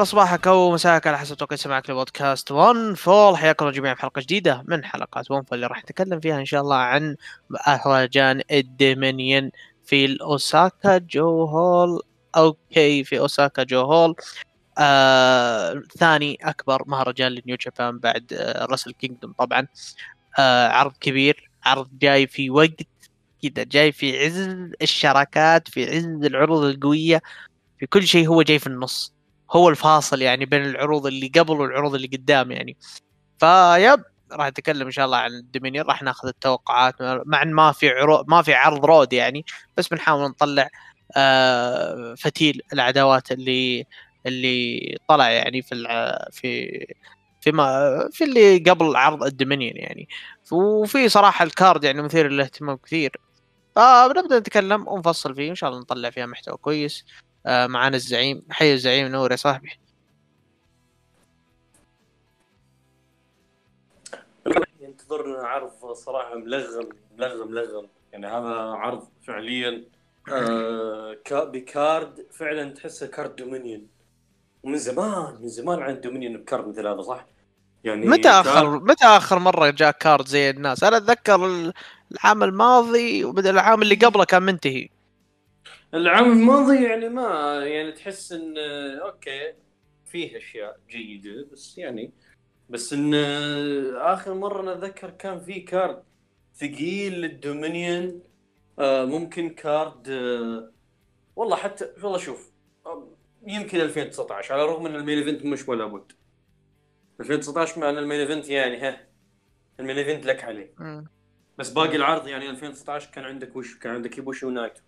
أسعد صباحك أو مساك على حسب توقيت سماعك لبودكاست OneFall. حياكم الله جميعا في حلقة جديدة من حلقات OneFall اللي راح نتكلم فيها إن شاء الله عن مهرجان الدومينيون في الاوساكا جو هول. أوكي في أوساكا جو هول. آه، ثاني أكبر مهرجان ل New Japan بعد آه Wrestle Kingdom طبعا. آه عرض كبير عرض جاي في وقت كذا جاي في عز الشراكات في عز العروض القوية في كل شيء هو جاي في النص. هو الفاصل يعني بين العروض اللي قبل والعروض اللي قدام يعني. فيب راح نتكلم إن شاء الله عن الدومينيون راح ناخذ التوقعات. مع إن ما في عروض ما في عرض road يعني بس بنحاول نطلع آه فتيل العداوات اللي اللي طلع يعني في في في ما في اللي قبل عرض الدومينيون يعني. وفي صراحة ال card يعني مثير للاهتمام كثير. فبنبدا نتكلم ونفصل فيه إن شاء الله نطلع فيها محتوى كويس. آه معانا الزعيم. حي الزعيم نور يا صاحبي. ينتظرنا عرض صراحة ملغم ملغم ملغم. يعني هذا عرض فعليا آه ب card فعلا تحسه card دومينيون. ومن زمان من زمان عن دومينيون ب card مثل هذا صح؟ يعني متى اخر متى آخر مرة جاء card زي الناس؟ أنا أتذكر العام الماضي وبدأ العام اللي قبله كان منتهي. العام الماضي يعني ما يعني تحس إن okay فيه أشياء جيدة بس يعني بس إن آخر مرة أنا أتذكر كان في card ثقيل لل Dominion آه ممكن card آه والله حتى والله شوف يمكن 2019 على الرغم إن ال main event مش ولا بد. 2019 مع ان ال main event يعني ها ال main event لك عليه. بس باقي العرض يعني 2019 كان عندك وش كان عندك إيبوشي ونايتو.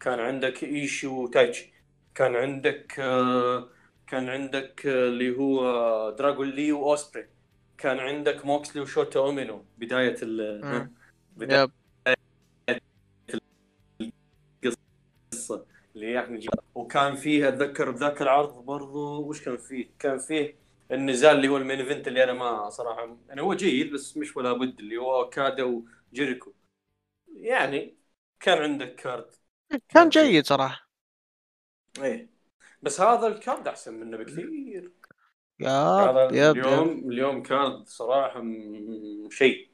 كان عندك إيشي وتايتشي كان عندك آه كان عندك آه اللي هو آه دراغون لي وأوسبري. كان عندك موكسلي وشوتا أومينو. بداية ال بداية القصة اللي يعني وكان فيه أتذكر بذاك العرض برضو وش كان فيه؟ كان فيه النزال اللي هو ال main event اللي أنا ما صراحة يعني هو جيد بس مش ولا بد اللي هو أوكادا وجيريكو يعني كان عندك card كان جيد صراحة. إيه. بس هذا ال card أحسن منه بكثير. يا yep اليوم yep. اليوم card صراحة شيء.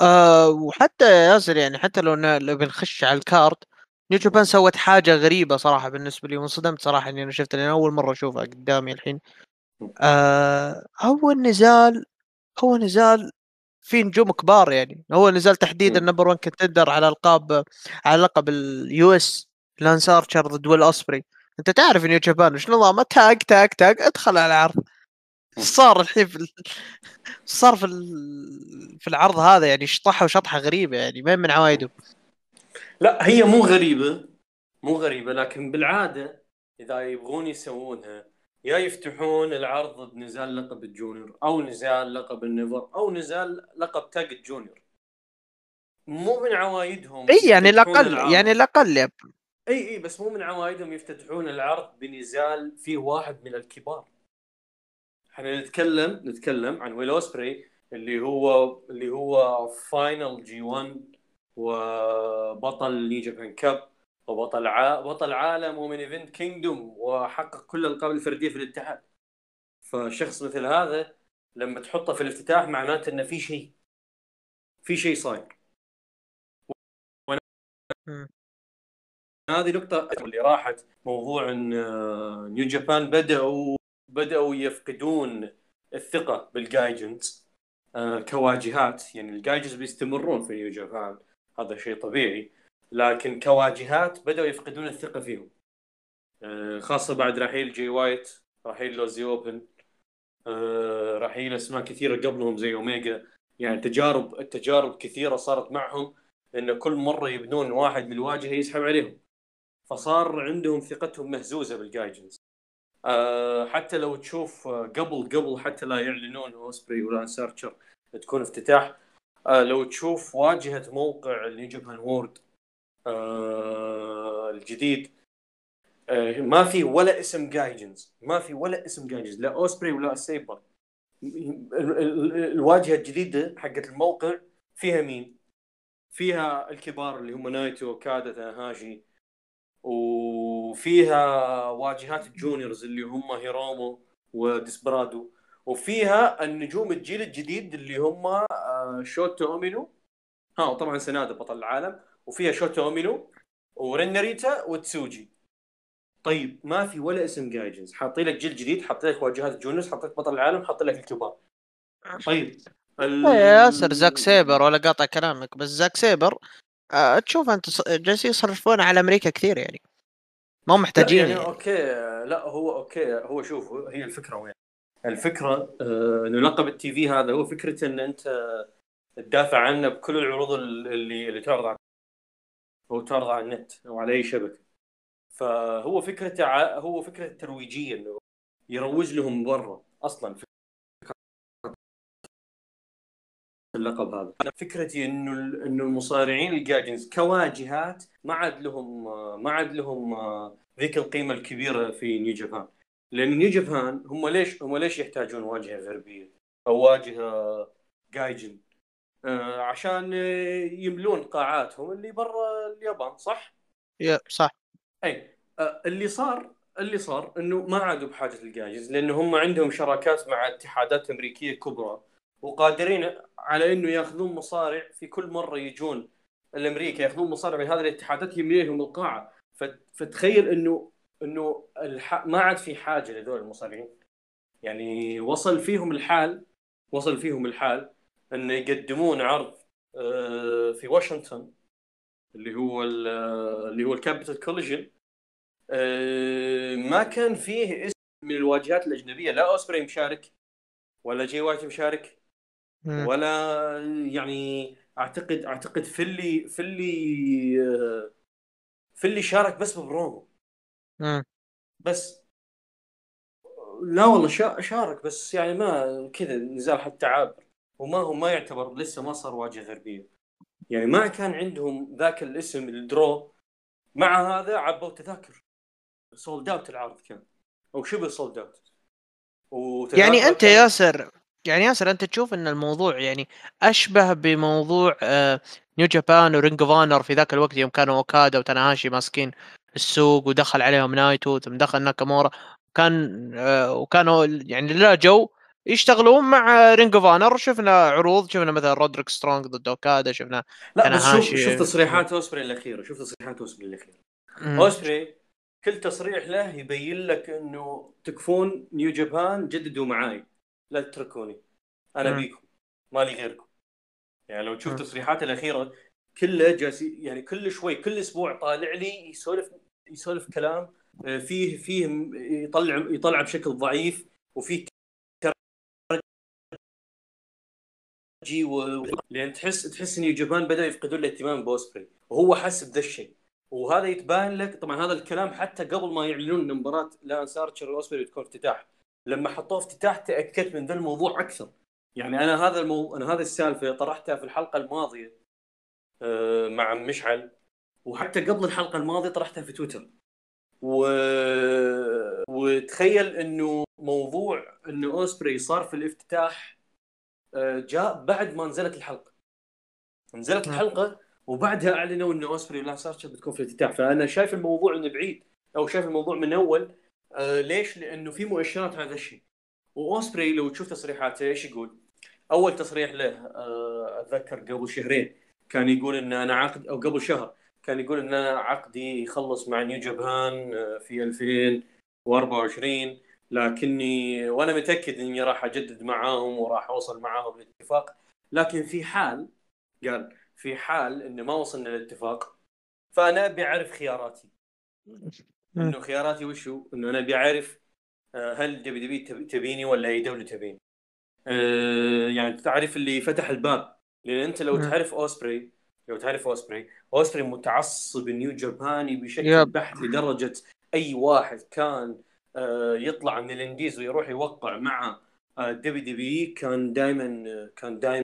آه وحتى يا ياسر يعني حتى لو لو بنخش على ال card New Japan سوت حاجة غريبة صراحة بالنسبة لي وانصدمت صراحة إني أنا شفت لأن أول مرة أشوفها قدامي الحين. آه هو النزال هو نزال في نجوم كبار يعني. هو نزال تحديد ال number 1 contender على ألقاب على لقب ال US لانس ارشر ضد ويل اوسبري أنت تعرف New Japan وش نظامه؟ tag tag tag ادخل على العرض. صار الحين في. صار في. في العرض هذا يعني شطحه وشطحه غريبة يعني ما من عوايده. لا هي مو غريبة مو غريبة لكن بالعادة إذا يبغون يسوونها يا يفتحون العرض بنزال لقب ال junior أو نزال لقب ال NEVER أو نزال لقب tag ال junior. مو من عوايدهم إي يعني الأقل. يعني الأقل يا إي إي بس مو من عوايدهم يفتتحون العرض بنزال فيه واحد من الكبار. إحنا نتكلم نتكلم عن ويل أوسبري اللي هو اللي هو final G1 وبطل New Japan Cup. وبطل ع... بطل عالم و main event Kingdom وحقق كل الألقاب الفردية في الاتحاد. فشخص مثل هذا لما تحطه في الافتتاح معناته إنه في شيء. في شيء صاير. هذه نقطة اللي راحت موضوع إن آه، New Japan بدأوا بدأوا يفقدون الثقة بال gaijins آه، كواجهات. يعني ال gaijins بيستمرون في New Japan هذا شيء طبيعي. لكن كواجهات بدأوا يفقدون الثقة فيهم. آه، خاصة بعد رحيل جي وايت رحيل Aussie Open. آه، رحيل أسماء كثيرة قبلهم زي أوميجا. يعني تجارب التجارب كثيرة صارت معهم إن كل مرة يبنون واحد من الواجهة يسحب عليهم. فصار عندهم ثقتهم مهزوزة بال gaijins. أه حتى لو تشوف آه، قبل قبل حتى لا يعلنون أوسبري ولانس ارشر تكون افتتاح. لو تشوف واجهة موقع New Japan World أه الجديد. أه ما في ولا اسم gaijins ما في ولا اسم gaijins لا اوسبري ولا سيبر ال- ال- ال- الواجهة الجديدة حقت الموقع فيها مين؟ فيها الكبار اللي هم نايتو أوكادا تاناهاشي وفيها واجهات ال juniors اللي هم هيرومو وديسبرادو. وفيها النجوم الجيل الجديد اللي هم آه، شوتا أومينو. ها طبعا سنادا بطل العالم. وفيها شوتا اومينو ورين ناريتا وتسوجي. طيب ما في ولا اسم gaijins حاطين لك جيل جديد حاطين لك واجهات juniors حاطين لك بطل العالم حاطين لك الكبار. طيب ال... إيه يا ياسر زاك سيبر ولا قاطع كلامك بس زاك سيبر آه تشوف أنت جالسين يصرفون على أمريكا كثير يعني. ما هم لا محتاجين يعني يعني. okay لا هو أوكي هو شوف هي الفكرة وين؟ الفكرة آه، إنه لقب ال TV هذا هو فكرته إن أنت تدافع عنه بكل العروض اللي اللي تعرض على أو تعرض على النت أو على أي شبكة. فهو فكرته ع- هو فكرة ترويجية إنه يروج لهم برا أصلا. فكرة اللقب هذا. فكرتي إنه إنه المصارعين ال gaijins كواجهات ما عاد لهم ما عاد لهم ذيك القيمة الكبيرة في نيو جابان. لأن نيو جابان هم ليش هم ليش يحتاجون واجهة غربية أو واجهة جايجن؟ عشان يملون قاعاتهم اللي برا اليابان صح؟ يا صح. أي. آه، اللي صار اللي صار إنه ما عادوا بحاجة الجايز لأنه هم عندهم شراكات مع اتحادات أمريكية كبرى وقادرين على إنه يأخذون مصارع في كل مرة يجون الامريكا يأخذون مصارع من هذه الاتحادات يملي لهم القاعة. فت- فتخيل إنه إنه الح... ما عاد في حاجة لذول المصارعين. يعني وصل فيهم الحال وصل فيهم الحال انه يقدمون عرض آه، في واشنطن اللي هو ال- اللي هو ال Capital Collision ما كان فيه اسم من الواجهات الأجنبية لا أوسبري مشارك ولا جي وايت مشارك. ولا يعني أعتقد أعتقد فينلي فينلي آه، فينلي شارك بس ببرومو. بس لا والله شا- شارك بس يعني ما كذا نزال حتى عابر وما هو ما يعتبر لسه ما صار واجهة غربية. يعني ما كان عندهم ذاك الاسم ال draw مع هذا عبوا تذاكر sold out العرض كان. أو شبه sold out يعني أنت ياسر يعني ياسر أنت تشوف إن الموضوع يعني أشبه بموضوع آه، New Japan و Ring of Honor في ذاك الوقت يوم كانوا أوكادا وتناهاشي ماسكين السوق ودخل عليهم نايتو ثم دخل ناكامورا كان آه، وكانوا يعني لا جو يشتغلون مع Ring of Honor شفنا عروض شفنا مثلا رودريك سترونج ضد اوكادا شفنا لا بس شوف. شوف تصريحات أوسبري الاخيره شوف تصريحات أوسبري الاخيره. أوسبري كل تصريح له يبين لك إنه تكفون نيو جابان جددوا معاي لا تتركوني أنا. بيكم مالي غيركم يعني لو تشوف. تصريحاته الأخيرة كله جالس يعني كل شوي كل أسبوع طالع لي يسولف يسولف كلام آه، فيه فيه يطلع يطلع بشكل ضعيف وفيه ترجي و... لأن تحس تحس إن اليابان بدأوا يفقدون الاهتمام بوسبري وهو حس بذا الشيء. وهذا يتبان لك طبعا هذا الكلام حتى قبل ما يعلنون ان مباراة لانس ارشر واوسبري بتكون افتتاح. لما حطوه افتتاح تأكدت من ذا الموضوع أكثر. يعني أنا هذا المو... أنا هذه السالفة طرحتها في الحلقة الماضية آه، مع مشعل وحتى قبل الحلقة الماضية طرحتها في تويتر. و... وتخيل إنه موضوع إنه أوسبري صار في الافتتاح جاء بعد ما نزلت الحلقة نزلت مم. الحلقة وبعدها أعلنوا إنه اوسبري ولانس ارشر بتكون في الافتتاح فأنا شايف الموضوع انه بعيد أو شايف الموضوع من أول آه ليش؟ لأنه في مؤشرات هذا الشيء واوسبري لو تشوف تصريحاته إيش يقول؟ أول تصريح له آه أتذكر قبل شهرين كان يقول إن أنا عقد أو قبل شهر كان يقول إن أنا عقدي يخلص مع New Japan آه، في 2024 لكني وأنا متأكد إني راح أجدد معاهم وراح أوصل معاهم لاتفاق لكن في حال قال في حال انه ما وصلنا لاتفاق فأنا ابي اعرف خياراتي إنه خياراتي وشو؟ إنه أنا ابي اعرف آه، هل دبي دبي تب- تبيني ولا أي دولة تبيني؟ آه، يعني تعرف اللي فتح الباب لأن أنت لو. تعرف أوسبري لو تعرف أوسبري أوسبري متعصب New Japan ي بشكل. بحت لدرجة أي واحد كان يطلع من ال indies ويروح يوقع مع دبي دبي كان دائما كان دائما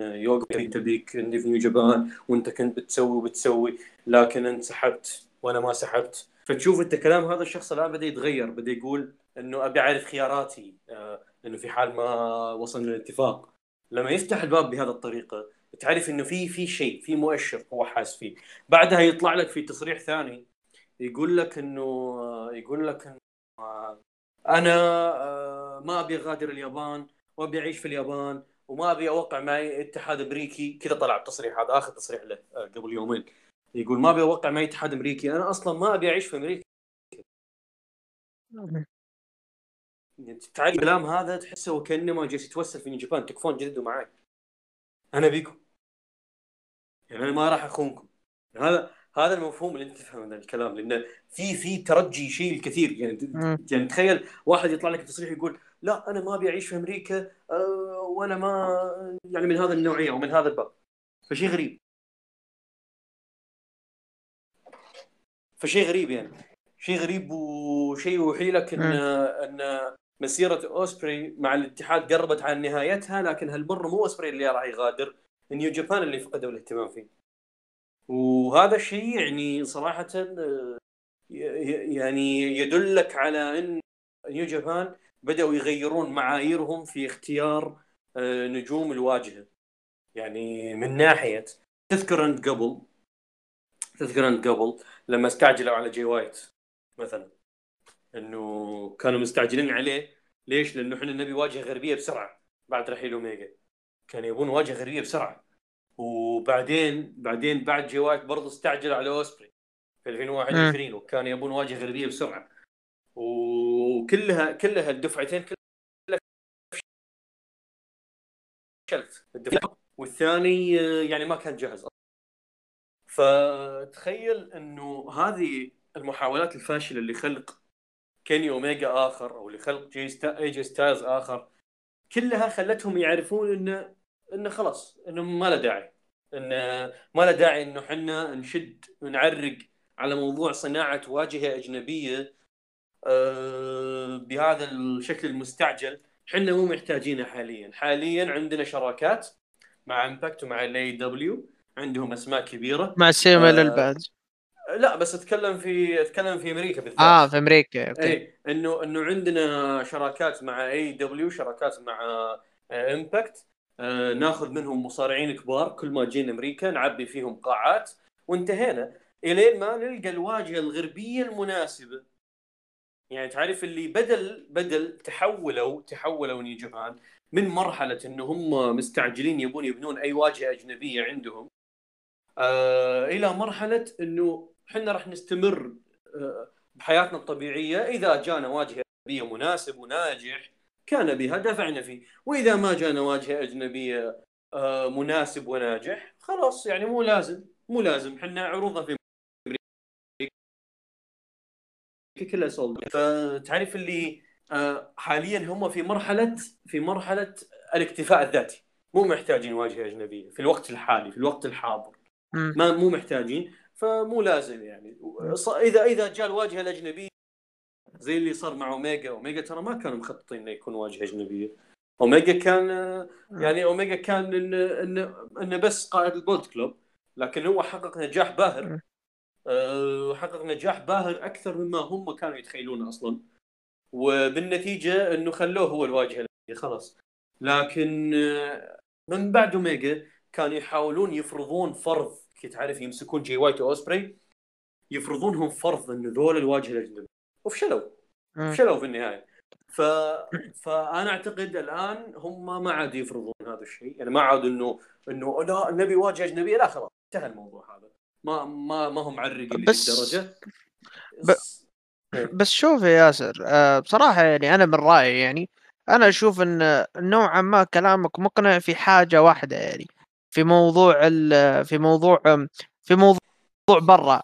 يوقف تبيك في نيو جابان وأنت كنت بتسوي وبتسوي لكن أنت سحبت وأنا ما سحبت. فتشوف أنت كلام هذا الشخص الآن بدأ يتغير بدأ يقول إنه أبي أعرف خياراتي آه، إنه في حال ما وصلنا لاتفاق لما يفتح الباب بهذه الطريقة تعرف إنه في في شيء في مؤشر هو حاس فيه. بعدها يطلع لك في تصريح ثاني يقول لك إنه يقول لك إنه أنا آه، ما أبي أغادر اليابان وابي أعيش في اليابان وما أبي أوقع معي اتحاد أمريكي. كذا طلع التصريح هذا آخر تصريح له آه، قبل يومين. يقول ما أبي أوقع معي اتحاد أمريكي. أنا أصلا ما أبي أعيش في أمريكا. تعرف الكلام هذا تحسه وكانما جالس يتوسل في جابان تكفون جددوا معي. أنا بيكم. يعني أنا ما راح أخونكم. هذا هذا المفهوم اللي أنت تفهم من الكلام لأنه في في ترجي شيء الكثير. يعني يعني تخيل واحد يطلع لك تصريح يقول لا أنا ما أبي أعيش في أمريكا أه وأنا ما يعني من هذا النوعية ومن هذا الباب. فشيء غريب. فشيء غريب يعني. شيء غريب وشيء يوحي لك إن إن مسيرة أوسبري مع الاتحاد قربت على نهايتها لكن هالمره مو أوسبري اللي راح يغادر New Japan اللي فقدوا الاهتمام فيه. وهذا الشيء يعني صراحة آه، يعني يدلك على إن New Japan بدأوا يغيرون معاييرهم في اختيار آه، نجوم الواجهة. يعني من ناحية تذكر أنت قبل تذكر أنت قبل لما استعجلوا على جي وايت مثلا إنه كانوا مستعجلين عليه. ليش؟ لأنه إحنا نبي واجهة غربية بسرعة بعد رحيل اوميجا كانوا يبون واجهة غربية بسرعة. وبعدين بعدين بعد جي وايت برضه استعجلوا على أوسبري في 2021 وكانوا يبون واجهة غربيه بسرعة. وكلها كلها الدفعتين كلها فشلت. والثاني يعني ما كان جاهز فتخيل إنه هذه المحاولات الفاشلة لخلق كيني اوميجا آخر أو لخلق جي ستا... AJ Styles آخر كلها خلتهم يعرفون إنه إنه خلاص إنه ما له داعي. إنه ما له داعي إنه إحنا نشد ونعرق على موضوع صناعة واجهة أجنبية آه، بهذا الشكل المستعجل إحنا مو محتاجينه حاليا. حاليا عندنا شراكات مع Impact ومع ال AEW عندهم أسماء كبيرة. مع سيما آه لا بس أتكلم في أتكلم في أمريكا بالذات. آه في أمريكا أوكي. اي إنه إنه عندنا شراكات مع AEW شراكات مع Impact آه, آه ناخذ منهم مصارعين كبار كل ما جينا أمريكا نعبي فيهم قاعات وانتهينا. إلين ما نلقى الواجهة الغربية المناسبة. يعني تعرف اللي بدل بدل تحولوا تحولوا New Japan من مرحلة إنه هم مستعجلين يبون يبنون أي واجهة أجنبية عندهم آه إلى مرحلة إنه إحنا راح نستمر آه، بحياتنا الطبيعية. إذا جانا واجهة اجنبيه مناسب وناجح كان بها دفعنا فيه. وإذا ما جانا واجهة أجنبية آه، مناسب وناجح خلاص يعني مو لازم مو لازم. إحنا عروضنا في كلها سولد فتعرف اللي آه، حاليا هم في مرحلة في مرحلة الاكتفاء الذاتي. مو محتاجين واجهة أجنبية في الوقت الحالي في الوقت الحاضر. ما مو محتاجين فمو لازم يعني. إذا إذا جاء الواجهة الأجنبية زي اللي صار مع أوميجا. أوميجا ترى ما كانوا مخططين إنه يكون واجهة أجنبية. أوميجا كان يعني أوميجا كان انه انه انه بس قائد ال Bullet Club لكن هو حقق نجاح باهر. أه. حقق نجاح باهر أكثر مما هم كانوا يتخيلونه أصلا. وبالنتيجة إنه خلوه هو الواجهة خلاص. لكن آه، من بعد أوميجا كانوا يحاولون يفرضون فرض كي تعرف يمسكون جي وايت واوسبري يفرضونهم فرض انه ذول الواجهة الأجنبية. وفشلوا فشلوا في النهاية. ف... فأنا أعتقد الآن هم ما عاد يفرضون هذا الشيء. يعني ما عاد انه إنه لا نبي واجهه اجنبيه لا خلاص انتهى الموضوع هذا. ما ما ما هم معرقين بس للدرجه بس إيه. بس شوف يا ياسر آه، بصراحة يعني أنا من رأيي يعني أنا أشوف إن نوعا ما كلامك مقنع في حاجة واحدة يعني في موضوع في موضوع في موضوع برا.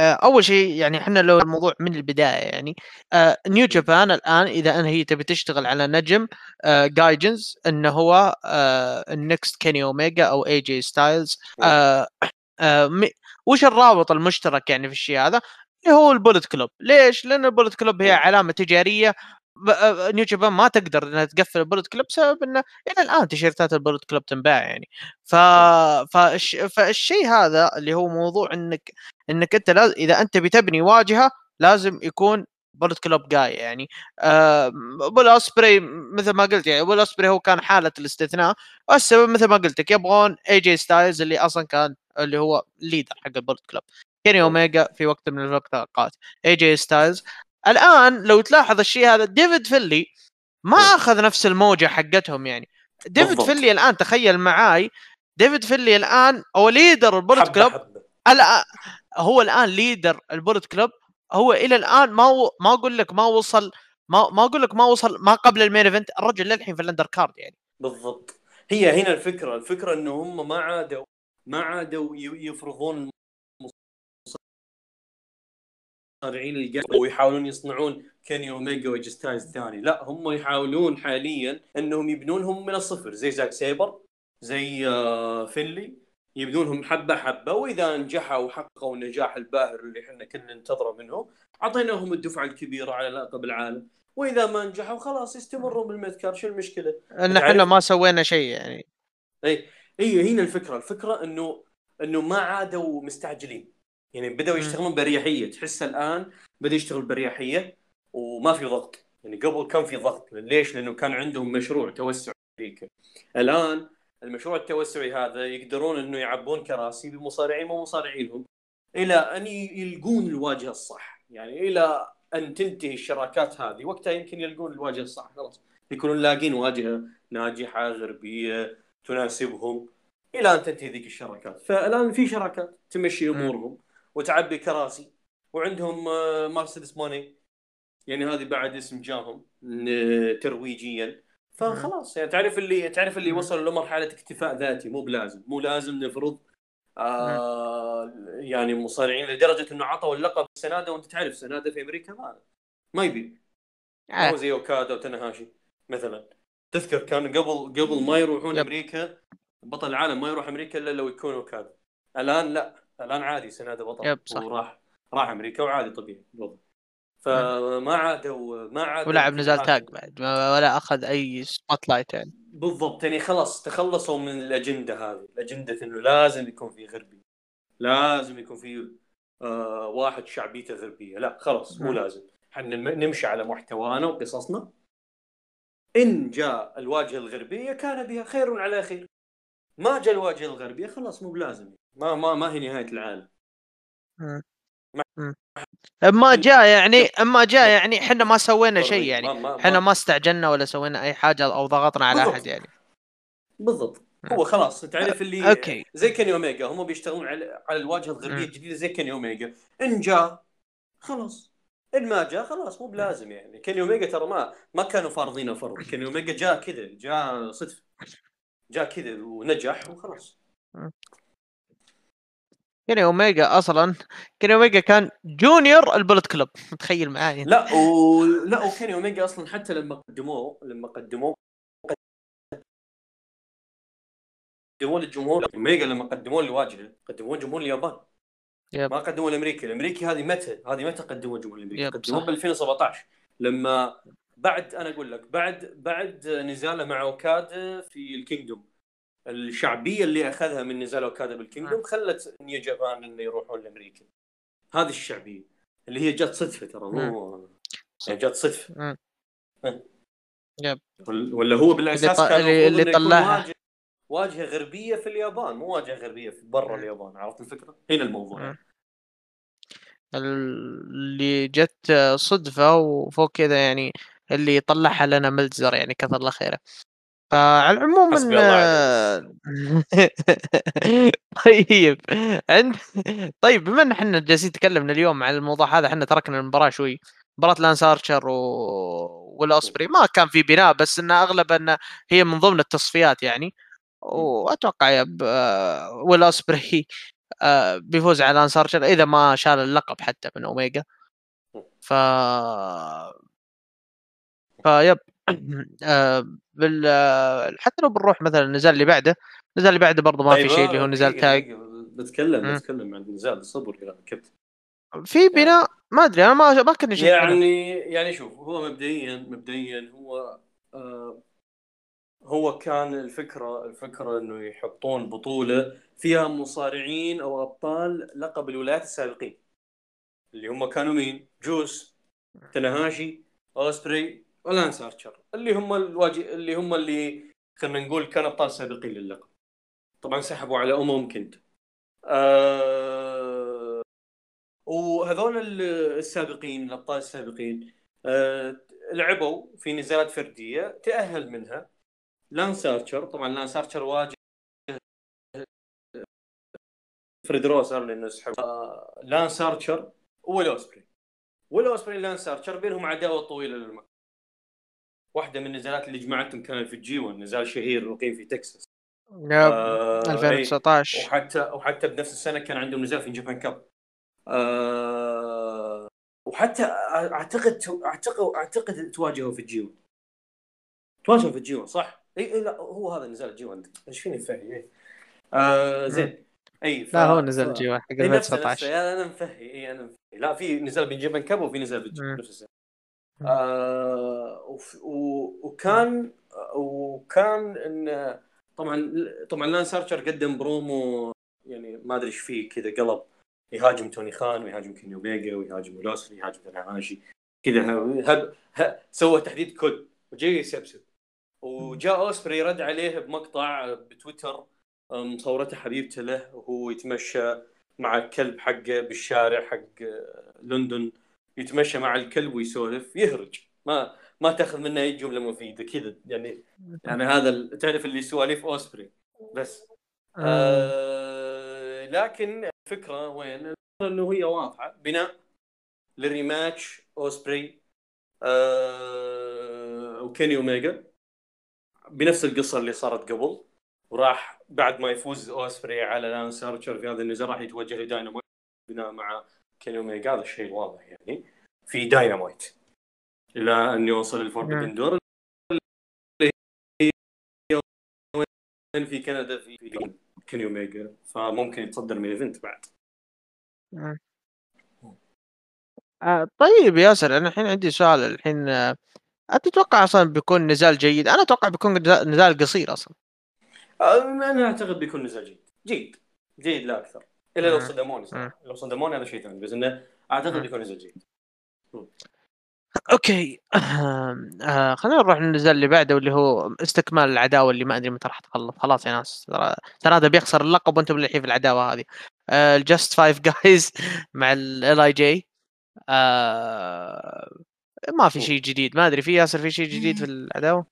أول شيء يعني إحنا لو الموضوع من البداية يعني New Japan الآن إذا هي تبي تشتغل على نجم جايجنز إنه هو ال next كيني اوميجا أو AJ Styles وش الرابط المشترك يعني في الشيء هذا؟ اللي هو ال Bullet Club ليش؟ لأن ال Bullet Club هي علامة تجارية New Japan ما تقدر إنها تقفل ال Bullet Club بسبب إنه إلى الآن تيشيرتات ال Bullet Club تنباع يعني. ف فالش... فالشيء هذا اللي هو موضوع إنك إنك أنت لاز... إذا أنت بتبني واجهة لازم يكون Bullet Club guy يعني. آه بول أوسبري مثل ما قلت يعني بول أوسبري هو كان حالة الاستثناء والسبب مثل ما قلت لك يبغون اي جي ستايلز اللي أصلا كان اللي هو ال leader حق ال Bullet Club كيني اوميجا في وقت من الوقت اي جي ستايلز الآن لو تلاحظ الشيء هذا ديفيد فينلي ما أخذ نفس الموجة حقتهم يعني. ديفيد بالضبط. فينلي الآن تخيل معاي ديفيد فينلي الآن هو leader ال Bullet Club. هو الآن leader ال Bullet Club. هو إلى الآن ما و... ما أقول لك ما وصل ما ما أقول لك ما وصل ما قبل ال main event الرجل للحين في ال undercard يعني. بالضبط. هي هنا الفكرة الفكرة إنه هم ما عادوا ما عادوا يفرضون المصارعين الجاي ويحاولون يصنعون كيني اوميجا واي جي ستايلز ثاني. لا هم يحاولون حاليا إنهم يبنونهم من الصفر زي زاك سيبر زي آه، فينلي يبدونهم حبة حبة وإذا نجحوا وحققوا النجاح الباهر اللي إحنا كنا ننتظره منهم أعطيناهم الدفعة الكبيرة على لقب العالم. وإذا ما نجحوا خلاص يستمروا بالمذكر شو المشكلة؟ إن إحنا ما سوينا شيء يعني. اي اي هنا الفكرة. الفكرة إنه إنه ما عادوا مستعجلين. يعني بدأوا يشتغلون بريحيه تحس الآن بدأ يشتغل بريحيه وما في ضغط. يعني قبل كان في ضغط. ليش؟ لأنه كان عندهم مشروع توسع أمريكا. الآن المشروع التوسعي هذا يقدرون إنه يعبون كراسي بمصارعين مو مصارعينهم إلى أن يلقون الواجهة الصح. يعني إلى أن تنتهي الشراكات هذه وقتها يمكن يلقون الواجهة الصح. خلاص. يكونون لاقين واجهة ناجحة غربية تناسبهم. إلى أن تنتهي ذيك الشراكات. فالآن في شراكات تمشي أمورهم. وتعبي كراسي وعندهم مرسيدس آه، موني يعني هذه بعد اسم جاهم ترويجيا. فخلاص يعني تعرف اللي تعرف اللي وصل لمرحله اكتفاء ذاتي مو بلازم. مو لازم نفرض آه يعني مصارعين لدرجة إنه عطوا اللقب سنادة. وأنت تعرف سنادة في أمريكا ما ما يبي. آه. مو زي اوكادا وتاناهاشي مثلا. تذكر كان قبل قبل ما يروحون. أمريكا بطل العالم ما يروح أمريكا إلا لو يكون اوكادا الآن لا. الآن عادي سناده بطل yep صح. وراح راح أمريكا وعادي طبيعي الوضع فما عادوا ما عادوا ولعب نزال تاج بعد ولا أخذ أي spotlight يعني. بالضبط يعني خلاص تخلصوا من الأجندة هذه. الأجندة إنه لازم يكون في غربي. لازم يكون في آه واحد شعبيته غربية. لا خلاص مو لازم. إحنا نمشي على محتوانا وقصصنا. إن جاء الواجهة الغربية كان بها خير على خير. ما جاء الواجهة الغربية خلاص مو بلازم. ما ما ما هي نهاية العالم. أما جاء يعني أما جاء يعني إحنا ما سوينا شيء يعني. إحنا ما استعجلنا ولا سوينا أي حاجة أو ضغطنا على أحد يعني. بالضبط. هو خلاص تعرف اللي okay. زي كيني اوميجا هم بيشتغلون على على الواجهة الغربية الجديدة زي كيني اوميجا إن جاء خلاص. إن ما جاء خلاص مو بلازم يعني. كيني اوميجا ترى ما ما كانوا فارضين فرض كيني اوميجا جاء كذا جاء صدفة. جاء كذا ونجح وخلاص. كيني أوميجا أصلا كيني أوميجا كان junior ال Bullet Club. متخيل معاي. لا و... لا وكيني أوميجا أصلا حتى لما قدموه لما قدموه قدموه للجمهور. أوميجا لما قدموه لواجهه قدموه جمهور اليابان. yep. ما قدموه الأمريكي. الأمريكي هذه متى؟ هذه متى قدموه جمهور الأمريكي؟ قدموه ب 2017 لما بعد أنا أقول لك بعد بعد نزاله مع اوكادا في ال Kingdom. الشعبية اللي أخذها من نزال أوكادا بال Kingdom نعم. خلت New Japan إنه يروحون لأمريكا. هذه الشعبية اللي هي جت صدفة ترى مو نعم. يعني جت صدفة. يب. ولا هو بالأساس كان اللي, طلعها. واجهه, واجهة غربية في اليابان مو واجهة غربية في برا اليابان عرفت الفكرة؟ هنا الموضوع. اللي جت صدفة وفوق كذا يعني اللي طلعها لنا ملزر يعني كثر الله خيره. فعلى العموم طيب عند طيب بما إن إحنا جالسين نتكلم اليوم عن الموضوع هذا إحنا تركنا المباراة شوي. مباراة لانس آرشر و... والأوسبري. ما كان في بناء بس انه أغلب انه هي من ضمن التصفيات يعني. وأتوقع يا ب... والأوسبري آه، بيفوز على لانس آرشر إذا ما شال اللقب حتى من أوميجا. ف فيب. آه بال حتى لو بنروح مثلا النزال اللي بعده النزال اللي بعده برضه ما في شيء اللي هو نزال تاج. بتكلم بتكلم عن النزال صبر يا كابتن. في بناء ما أدري أنا ما ما كنت يعني يعني شوف هو مبدئيا مبدئيا هو آه هو كان الفكرة الفكرة إنه يحطون بطولة فيها مصارعين أو أبطال لقب الولايات السابقين اللي هم كانوا مين؟ جوس تاناهاشي اوسبري ولانس ارشر اللي هم الواجي اللي هم اللي خلينا نقول كان ابطال سابقين للقب. طبعا سحبوا على امم كنت. آه وهذول السابقين الأبطال السابقين آه لعبوا في نزالات فردية تأهل منها. لانس ارشر طبعا لانس ارشر واجه فريد روسر لأنه سحب. آه لانس ارشر والاوسبري والاوسبري لانس ارشر بينهم عداوة طويلة للمكان واحدة من النزالات اللي جمعتهم كانت في ال G1 نزال شهير مقيم في تكساس. آه 2019 وحتى وحتى بنفس السنة كان عندهم نزال في جابان كاب آه وحتى أعتقد اعتقد أعتقد تواجهوا في الجي 1 تواجهوا في الجي 1 صح؟ اي اي لا هو هذا نزال الجي 1 إيش فيني فهي آه زين. إي ف... لا هو نزل الجي 1 حق 2019 أنا مفهي إي أنا مفهي. لا في نزال بين جيبان كاب وفي نزال بالجي نفس السنة. آه وكان وكان إن طبعا طبعا لانس ارشر قدم برومو يعني ما أدري إيش فيه كذا قلب. يهاجم توني خان ويهاجم كيني اوميجا ويهاجم اوسبري ويهاجم تاناهاشي كذا هب سوى تحديد كل. وجاي يسبسب. وجاء أوسبري رد عليه بمقطع بتويتر مصورته حبيبته له وهو يتمشى مع الكلب حقه بالشارع حق لندن. يتمشى مع الكلب ويسولف يهرج. ما ما تاخذ منه أي جملة مفيدة كذا. يعني يعني هذا تعرف اللي سواليف أوسبري. بس. آه. آه لكن الفكرة وين؟ إنه هي واضحة. بناء لل rematch أوسبري آه وكيني اوميجا بنفس القصة اللي صارت قبل وراح بعد ما يفوز أوسبري على لانس ارشر في هذا النزال راح يتوجه لداينامايت بناء مع كيني اوميجا هذا الشيء الواضح يعني في داينامايت إلى أن يوصل ال Forbidden Door. في كندا في كيني اوميجا فممكن يتصدر main event بعد. آه طيب ياسر أنا الحين عندي سؤال الحين آه، انت تتوقع أصلا بيكون نزال جيد؟ أنا أتوقع بيكون نزال قصير أصلا. آه، أنا أعتقد بيكون نزال جيد، جيد. جيد لا أكثر. إلا لو صدموني صراحة. لو صدموني هذا شيء ثاني بس إنه أعتقد بيكون نزال جيد. okay. آه خلينا نروح للنزال اللي بعده واللي هو استكمال العداوة اللي ما أدري متى راح تخلص. خلاص يا ناس ترى هذا بيخسر اللقب وأنتم في العداوة هذه. ال Just 5 Guys مع LIJ ما في شيء جديد. ما أدري في ياسر في شيء جديد في العداوة؟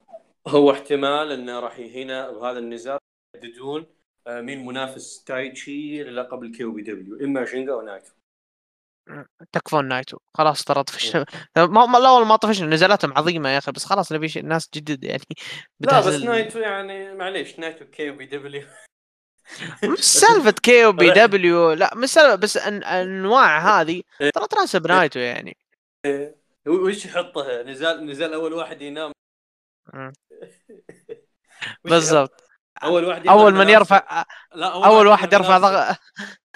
هو احتمال إنه راح هنا بهذا النزال. يحددون آه، مين منافس تايتشي للقب ال KOPW إما شينجو أو نايتو. تكفون نايتو. خلاص ترى طفش ما ما لا والله ما طفشنا. نزالاتهم عظيمة يا أخي بس خلاص نبي ناس جدد يعني. لا بس نايتو يعني معليش نايتو KOPW. مش سالفة KOPW. لا مش سالفة بس أنواع هذه ترى تناسب نايتو يعني. إيه. وش يحطها؟ نزال نزال أول واحد ينام. بالضبط. أول واحد أول من يرفع لا أول, أول واحد يرفع ضغط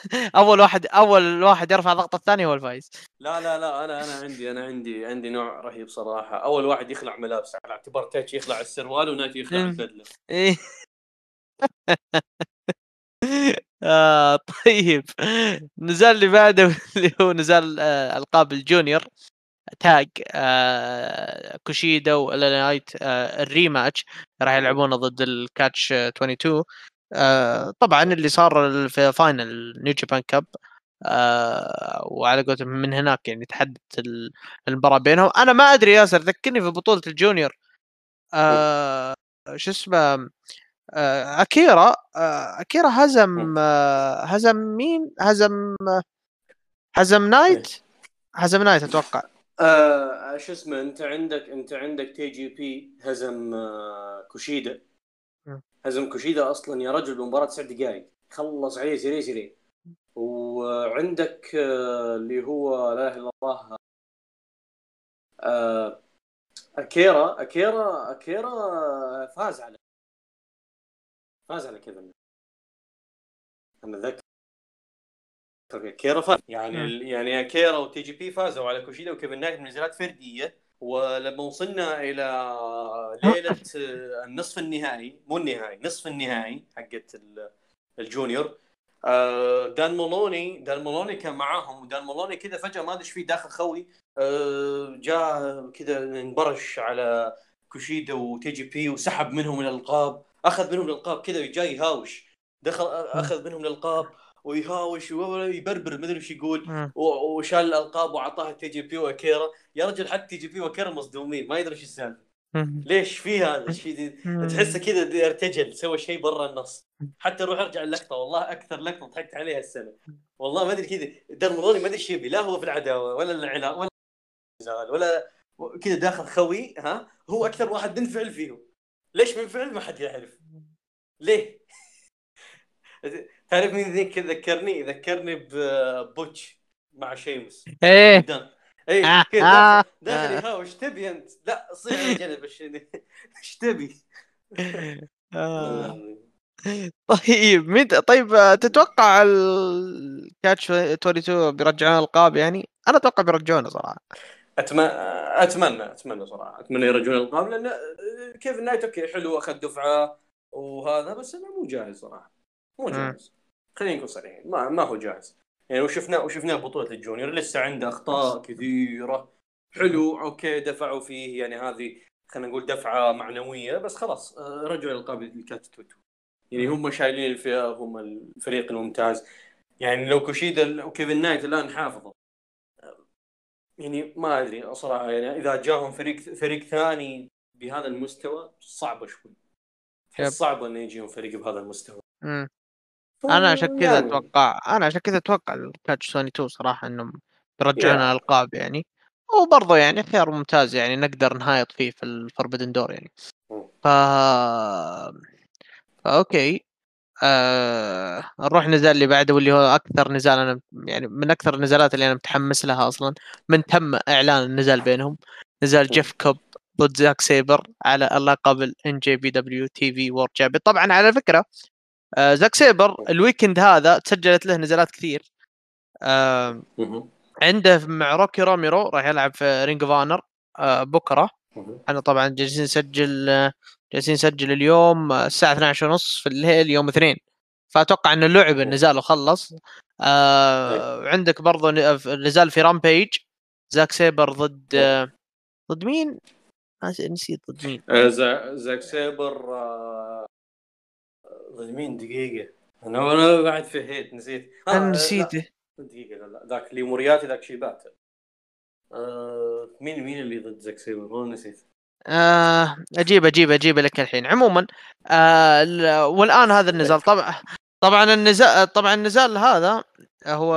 أول واحد أول واحد يرفع ضغط الثاني هو الفايز. لا لا لا أنا أنا عندي أنا عندي عندي نوع رهيب صراحة. أول واحد يخلع ملابسه على اعتبار تاتش يخلع السروال وناتي يخلع البدلة. إيه. آه طيب. نزال اللي بعده اللي هو نزال آه ألقاب ال junior. tag آه كوشيدا والنايت آه ال rematch راح يلعبونه ضد ال Catch 22 آه طبعا اللي صار في final New Japan Cup آه وعلى قولتهم من هناك يعني تحدث المباراة بينهم. أنا ما أدري ياسر ذكرني في بطولة ال junior. آه شو اسمه؟ آه أكيرا آه أكيرا هزم آه هزم مين؟ هزم هزم نايت؟ هزم نايت أتوقع. آه شو اسمه انت عندك انت عندك TJP هزم آه كوشيدا. هزم كوشيدا أصلا يا رجل بمباراة تسع دقائق خلص عليه سريع سريع وعندك آه اللي هو لا إله إلا الله آه أكيرا. أكيرا أكيرا فاز على فاز على كيفن. أنا اتذكر أكيرا فاز. يعني م. يعني أكيرا و TJP فازوا على كوشيدا وكيفن نايت من نزالات فردية. ولما وصلنا إلى ليلة النصف النهائي مو النهائي نصف النهائي حقت ال junior آه، دان مولوني دان مولوني كان معاهم ودان مولوني كذا فجأة ما أدري إيش فيه داخل خوي آه، جاء كذا انبرش على كوشيدا و TJP وسحب منهم الألقاب أخذ منهم الألقاب كذا وجاي يهاوش دخل أخذ منهم الألقاب. ويهاوش ويبربر ما أدري إيش يقول. وشال الألقاب واعطاها TJP واكيرا يا رجل حتى TJP واكيرا مصدومين ما يدري إيش السالفة. ليش في هذا إيش؟ مم. تحسه كذا ارتجل سوى شيء برا النص. حتى روح ارجع اللقطه والله أكثر لقطة ضحكت عليها السنة. والله ما أدري كذا. درمروني ما أدري إيش يبي لا هو في العداوة ولا العلاقه ولا النزال ولا كذا داخل خوي ها؟ هو أكثر واحد منفعل فيهم. ليش منفعل؟ ما حد يعرف. ليه؟ تعرف مين ذيك ذكرني ذكرني ببوتش مع شيمس إيه دان اي آه، كذا آه، داخل- آه. يهاوش إيش تبي أنت؟ لا صير على جنب إيش تبي؟ آه. طيب مين طيب آه، تتوقع ال Catch 22 بيرجعون ألقاب يعني؟ أنا أتوقع بيرجعونه صراحة أتمنى أتمنى أتمنى صراحة أتمنى يرجعون القاب لأن كيفن نايت okay حلو أخذ دفعة وهذا بس إنه مو جاهز صراحة مو. جاهز خلينا نكون صريحين ما, ما هو جاهز. يعني وشفناه وشفناه بطولة ال junior لسه عنده أخطاء كثيرة. حلو okay دفعوا فيه يعني هذه خلينا نقول دفعة معنوية بس خلاص آه، رجعوا الالقاب ل Catch Two Two. يعني هم شايلين الفئه هم الفريق الممتاز. يعني لو كوشيدا وكيفن نايت الآن حافظوا يعني ما أدري صراحة يعني إذا جاهم فريق فريق ثاني بهذا المستوى صعبة شوي. yep. صعب انه يجيهم فريق بهذا المستوى. أنا عشان كذا يعني أتوقع أنا عشان كذا أتوقع ال Catch 22 صراحة إنهم بيرجعون يا. الألقاب يعني. وبرضه يعني خيار ممتاز يعني نقدر نهايط فيه في ال Forbidden Door يعني. ف فا okay. آه... نروح نزال اللي بعده واللي هو أكثر نزال أنا يعني من أكثر النزالات اللي أنا متحمس لها أصلا. من تم إعلان النزال بينهم. نزال جيف كوب ضد زاك سيبر على اللقب ال NJPW TV World Champion طبعا على فكرة آه زاك سيبر ال weekend هذا تسجلت له نزالات كثير. آه. عنده مع روكي روميرو راح يلعب في Ring of Honor آه بكرة. إحنا طبعا جالسين نسجل آه، جالسين نسجل اليوم آه، الساعة 12 ونص في الليل يوم اثنين. فأتوقع إنه لعب النزال وخلص. آه عندك برضو ن- نزال في Rampage زاك سيبر ضد آه ضد مين؟ نسيت ضد مين. آه، زا- زاك سيبر آه، مين دقيقة. أنا أنا بعد فهيت نسيت. آه، أنا لا، نسيته. دقيقة لا لا ذاك اللي مورياتي ذاك شيبات آه مين مين اللي ضد زاك سيبر؟ والله نسيت. آه أجيب أجيب أجيب لك الحين. عموما آه ال- والآن هذا النزال. طبعا طبعا النزال طبعا النزال هذا هو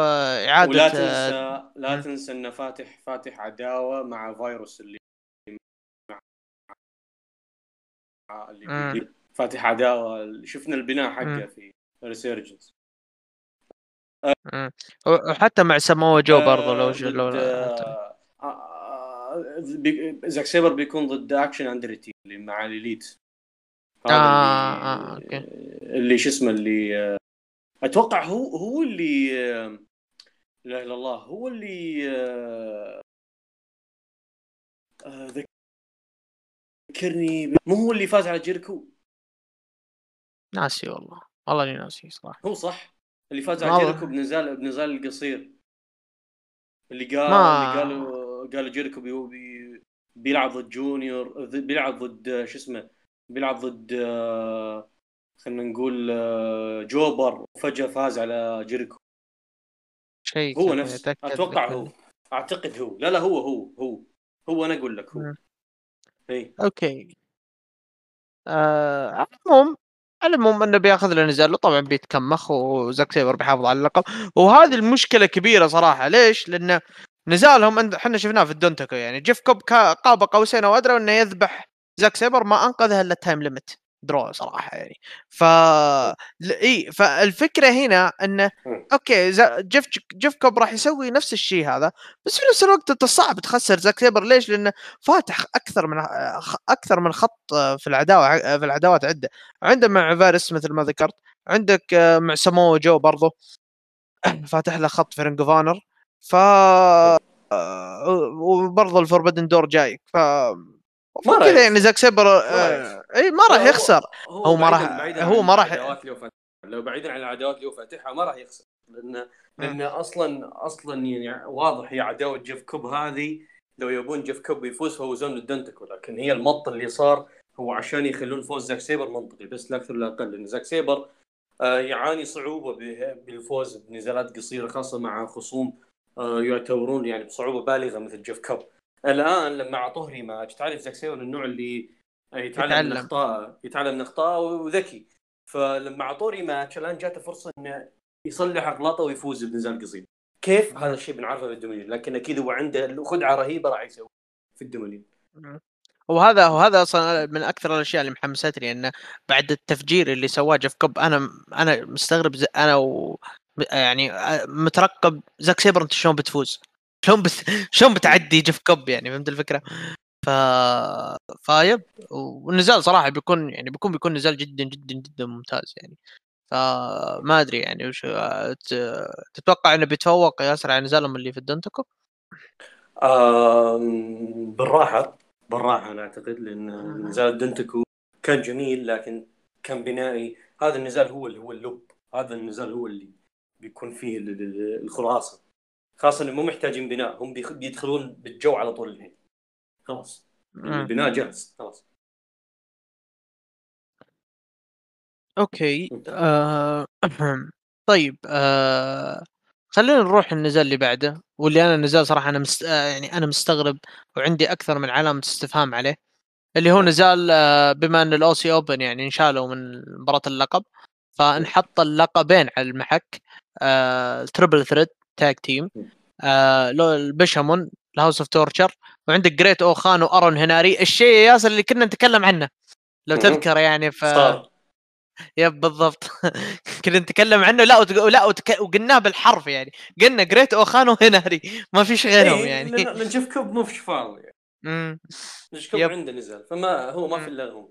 إعادة ولا آه، تنسى لا مم. تنسى انه فاتح فاتح عداوة مع فيروس اللي مع اللي فاتح عداوة شفنا البناء حقه. في Resurgence. وحتى مع سمو جو برضه لو ج- لو آه، آه، زاك سيبر بيكون ضد اكشن اندريتي اللي مع ال Elite آه، اللي آه، okay. اللي شو اسمه اللي آه، أتوقع هو هو اللي آه، لا إله إلا الله هو اللي آه، آه، ذكرني مو هو اللي فاز على جيريكو ناسي والله والله إني ناسي صراحة هو صح اللي فاز على. جيريكو بنزال بنزال القصير اللي قال ما- اللي قالوا قالوا جيريكو بي بي بيلعب ضد junior بيلعب ضد شو اسمه بيلعب ضد خلينا نقول jobber وفجأة فاز على جيريكو شيء هو كذا نفس أتأكد أتوقع. هو أعتقد هو لا لا هو هو هو هو أنا أقول لك هو. اي okay آه على العموم انه بياخذ له نزال وطبعا بيتكمخ وزاك سيبر بيحافظ على اللقب. وهذه المشكلة كبيرة صراحة. ليش؟ لأن نزالهم إحنا شفناه في الدونتاكو يعني. جيف كوب قاب قوسين أو أدنى إنه يذبح زاك سيبر ما أنقذها إلا ال time limit draw صراحة يعني. ف ل- إي فالفكرة هنا انه مم. okay ز- جيف جيف كوب راح يسوي نفس الشيء هذا بس في نفس الوقت أنت صعب تخسر زاك سيبر. ليش؟ لأنه فاتح أكثر من أكثر من خط في العداوة في العداوات عده عنده مع فارس مثل ما ذكرت عندك آه، مع سمو جو برضو. فاتح له خط في Ring of Honor. ف آه، وبرضه ال Forbidden Door جاي. ف ما راح كذا يعني. زاك سيبر آه، اي ما راح هو- يخسر. هو ما راح- هو ما راح-. لو بعيدا عن العداوات اللي هو فاتحها ما راح يخسر. لأنه لأنه أصلا أصلا يعني واضح هي عداوة جيف كوب هذه. لو يبون جيف كوب يفوز فوزوه بالدنتكو. لكن هي المط اللي صار هو عشان يخلون فوز زاك سيبر منطقي. بس لا أكثر لا أقل. لأن زاك سيبر آه، يعاني صعوبة بالفوز بنزالات قصيرة خاصة مع خصوم آه، يعتبرون يعني بصعوبة بالغة مثل جيف كوب. الآن لما أعطوه rematch تعرف زاك سيبر النوع اللي يتعلم, يتعلم. من اخطائه يتعلم من اخطائه وذكي. فلما أعطوه rematch الآن جاته فرصة إنه يصلح أغلاطه ويفوز بنزال قصير كيف؟ هذا الشيء بنعرفه في ال Dominion لكن أكيد هو عنده خدعة رهيبة راح يسوي في ال Dominion. وهذا وهذا أصلا من أكثر الأشياء اللي محمستني إنه بعد التفجير اللي سواه جيف كوب أنا أنا مستغرب أنا و يعني مترقب زاك سيبر انت شلون بتفوز؟ شلون بت... شلون بتعدي جيف كوب يعني فهمت الفكرة؟ ف ف yep والنزال صراحة بيكون يعني بيكون بيكون نزال جدا جدا جدا ممتاز يعني فما أدري يعني وش تتوقع إنه بيتفوق ياسر على نزالهم اللي في الدنتكو؟ بالراحة بالراحة أنا أعتقد لأن نزال الدنتكو كان جميل لكن كان بنائي هذا النزال هو اللي هو اللب هذا النزال هو اللي بيكون فيه الخلاصه خاصة إنه مو محتاجين بناء هم بيدخلون بالجو على طول الحين. خلاص. البناء جاهز. خلاص. أوكي. آه... طيب آه... خلينا نروح النزال اللي بعده واللي أنا النزال صراحة أنا مست... آه، يعني أنا مستغرب وعندي أكثر من علامة استفهام عليه اللي هو نزال آه، بما أن ال Aussie Open يعني انشالوا من مباراة اللقب فانحط اللقبين على المحك آه... triple threat tag team آه... البشامون ال House of Torture وعندك جريت اوخان وأرون هناري. الشيء يا ياسر اللي كنا نتكلم عنه لو تذكر يعني ف صار. yep بالضبط. كنا نتكلم عنه لا وتق... لا وتك... وقلناه بالحرف يعني. قلنا جريت اوخان وهناري. ما فيش غيرهم إيه، يعني. نشوف كوب مو في شفاو يعني. امم كوب عنده نزل فما هو ما في إلا هو.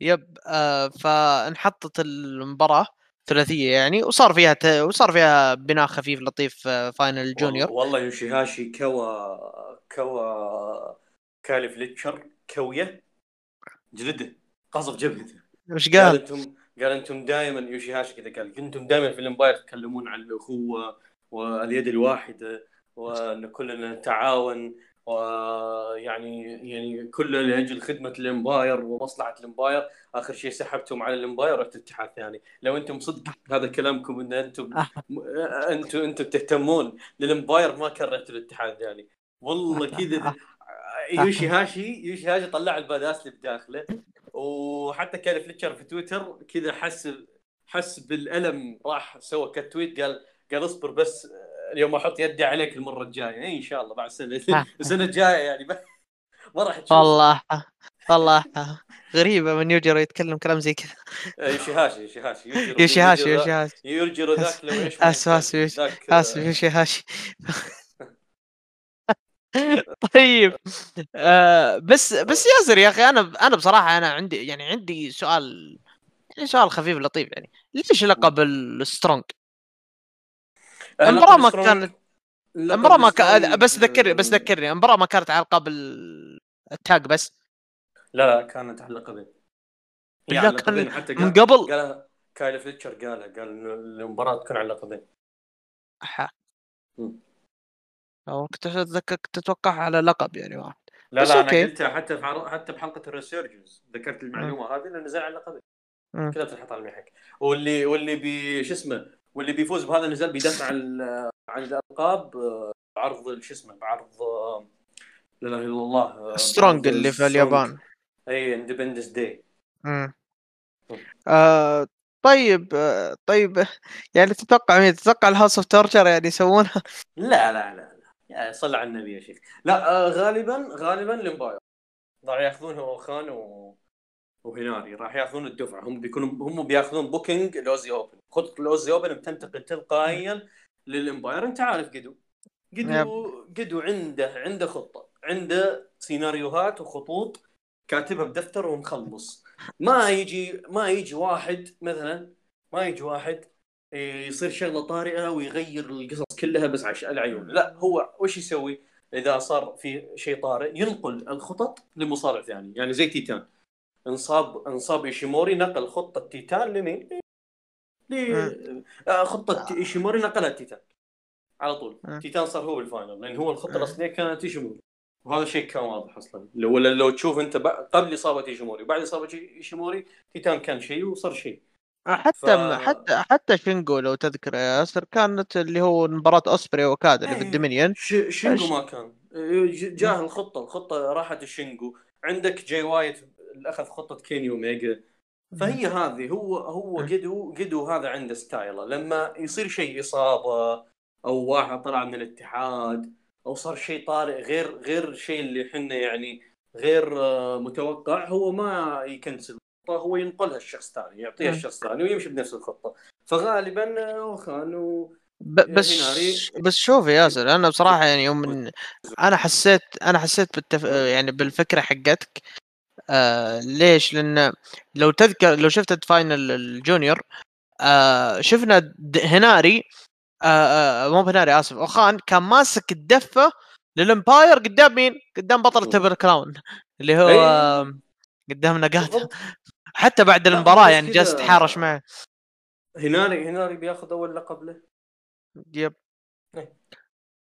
يب آه فانحطت المباراة. ثلاثية يعني وصار فيها ت... وصار فيها بناء خفيف لطيف آه، فاينل جونيور والله يوشيهاشي كوا كوا كالي فليتشر كوية جلدة قصف جبهته وش قال؟ قال أنتم قال أنتم دائما يوشيهاشي كذا قال كنتم دائما في الامباير تتكلمون عن الأخوة واليد الواحدة وأن كلنا نتعاون ويعني يعني كله لاجل خدمه ال Empire ومصلحة ال Empire آخر شيء سحبتم على ال Empire رحتوا اتحاد ثاني لو أنتم صدق هذا كلامكم إن أنتم أنتم أنتم تهتمون لل Empire ما كرهتوا الاتحاد الثاني. والله كذا يوشي هاشي يوشي هاشي طلع ال badass اللي بداخله. وحتى كان فليتشر في تويتر كذا حس حس بالألم راح سوى كتويت قال قال اصبر بس اليوم أحط يدي عليك المرة الجاية. إيه إن شاء الله بعد السنة السنة الجاية يعني. ما راح تشوف. والله. والله. غريبة من يوجر يتكلم كلام زي كذا. يوشيهاشي يوشيهاشي. يوشيهاشي يوشيهاشي. يوجر ذاك لو إيش اسف اسف اسف يوشيهاشي. طيب. آه بس بس ياسر يا أخي أنا أنا بصراحة أنا عندي يعني عندي سؤال يعني سؤال خفيف لطيف يعني. ليش لقب ال Strong؟ المباراه ما كانت المباراه ما كانت بس ذكرني بس ذكرني المباراه ما كانت على القاب ال tag بس. لا لا كانت على اللقبين لا كان حتى من قبل. قال كايل فليتشر قالها قال المباراة تكون على اللقبين أو كنت اتذكر تتوقع على لقب يعني واحد. لا لا أنا قلتها حتى في حتى بحلقة ال Resurgence ذكرت المعلومة هذه لأنه نزل على لقب كلها تنحط على المحك. واللي واللي بي شو اسمه؟ واللي بيفوز بهذا النزال بيدافع عن عن الألقاب بعرض شو اسمه بعرض لا إله إلا الله Strong اللي في اليابان. اي Independence Day طيب طيب يعني تتوقع مين؟ تتوقع ال House of Torture يعني يسوونها؟ لا لا لا يا صل على النبي يا شيخ. لا آه غالبا غالبا ال Empire راح ياخذون اوخان و... وهناري راح ياخذون الدفعة. هم بيكونوا هم بياخذون booking ال Aussie Open خطه ال Aussie Open بتنتقل تلقائيا لل Empire انت عارف قدو. قدو قدو عنده عنده خطة. عنده سيناريوهات وخطوط كاتبها بدفتر ومخلص ما يجي ما يجي واحد مثلا ما يجي واحد يصير شغلة طارئة ويغير القصص كلها بس عشان العيون لا هو وش يسوي؟ إذا صار في شيء طارئ ينقل الخطط لمصارع ثاني يعني زي تيتان. انصاب انصاب إيشيموري نقل خطة تيتان لمين؟ ليه آه، خطة إيشيموري نقلها تيتان. على طول. تيتان صار هو ال final لأن هو الخطة. الأصلية كانت إيشيموري. وهذا شيء كان واضح أصلا. لو لو تشوف أنت قبل إصابة إيشيموري وبعد إصابة إيشيموري تيتان كان شيء وصار شيء. حتى ف- حتى حتى شينغو لو تذكر يا ياسر كانت اللي هو مباراة أوسبري وأوكادا اللي في إيه. الدومينيون. ش- شينجو؟ ما كان. ج- جاه الخطة الخطة راحت الشينجو عندك جاي وايت أخذ خطة كيني اوميجا فهي هذه هو هو مم. قدو قدو هذا عنده ستايله لما يصير شيء إصابة أو واحد طلع من الاتحاد أو صار شيء طارئ غير غير الشيء اللي إحنا يعني غير آه، متوقع هو ما يكنسل الخطة هو ينقلها الشخص ثاني يعطيها. الشخص ثاني ويمشي بنفس الخطة. فغالبا آه، اوخان و ب- بس بس شوف يا ياسر أنا بصراحة يعني يوم من أنا حسيت أنا حسيت بالتف... يعني بالفكرة حقتك. آه ليش؟ لأن لو تذكر لو شفت final الجونيور آه شفنا هناري آه آه مو هناري آسف أوخان كان ماسك الدفة لل Empire قدام مين؟ قدام بطل Triple Crown اللي هو. آه قدام بالضبط حتى بعد المباراة يعني جالس يتحارش معه هناري هناري بياخذ أول لقب له yep.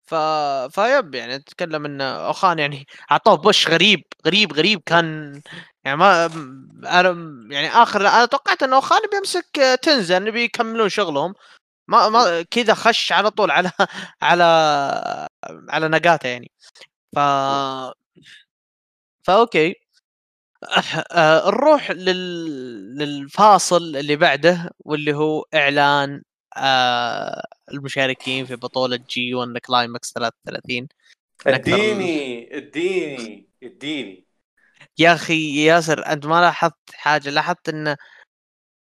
ف فيب يعني تتكلم إن اوخان يعني أعطوه push غريب غريب غريب كان يعني ما أنا يعني آخر أنا توقعت إن اوخان بيمسك تنزن بيكملون شغلهم. ما ما كذا خش على طول على على على نقاته يعني. ف فا أوكي. آه، نروح لل... للفاصل اللي بعده واللي هو إعلان المشاركين في بطولة جي 1 كلايمكس 33 نكثر ال- اديني اديني اديني يا أخي ياسر أنت ما لاحظت حاجة لاحظت إن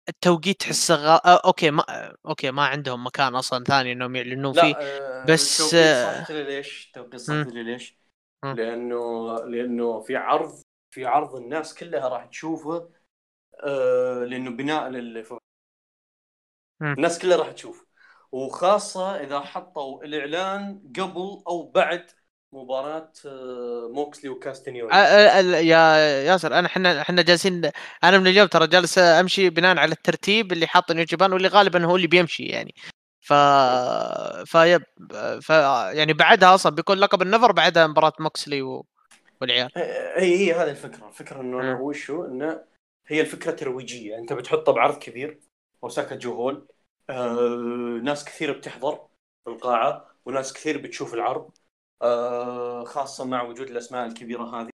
التوقيت تحسه غ... آه okay ما آه، okay ما عندهم مكان أصلا ثاني إنهم يعلنون فيه لا آه، بس، التوقيت آه، صحت لي ليش؟ التوقيت لي ليش؟ لأنه لأنه في عرض في عرض الناس كلها راح تشوفه آه لأنه بناء لل مم. الناس كلها راح تشوف. وخاصة إذا حطوا الإعلان قبل أو بعد مباراة آه، موكسلي وكاستنيوي آه، آه، يا ياسر أنا إحنا إحنا جالسين أنا من اليوم ترى جالس أمشي بناء على الترتيب اللي حاطه نيو جابان واللي غالبا هو اللي بيمشي يعني. ف فيب ف يعني بعدها أصلا بيكون لقب النفر بعدها مباراة موكسلي و... والعيال. هي هي هذه الفكرة. الفكرة إنه. وشو؟ إنه هي الفكرة ترويجية. أنت بتحطه بعرض كبير أوساكا جو هول آه، ناس كثير بتحضر القاعة وناس كثير بتشوف العرض آه، خاصة مع وجود الأسماء الكبيرة هذه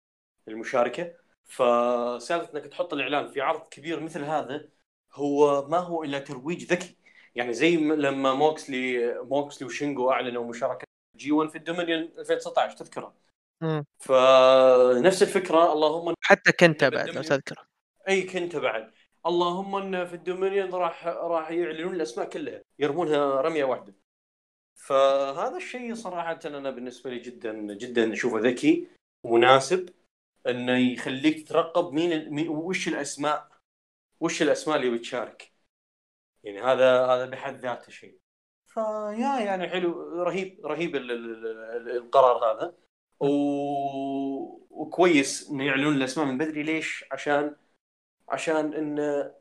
المشاركة. فسالفة إنك تحط الإعلان في عرض كبير مثل هذا هو ما هو إلا ترويج ذكي. يعني زي لما موكسلي موكسلي وشينجو أعلنوا مشاركة جي 1 في الدومينيون 2019 تذكرها مم. فنفس الفكرة اللهم حتى كنت بعد لو بالدومينيون. تذكر إي كنت بعد. اللهم إن في الدومينيون راح راح يعلنون الأسماء كلها يرمونها رمية واحدة. فهذا الشيء صراحة أنا بالنسبة لي جدا جدا أشوفه ذكي ومناسب إنه يخليك تترقب مين, مين وش الأسماء وش الأسماء اللي بتشارك. يعني هذا هذا بحد ذاته شيء. فيا يعني حلو رهيب رهيب ال- ال- ال- القرار هذا. و... وكويس إنه يعلنون الأسماء من بدري. ليش؟ عشان عشان إن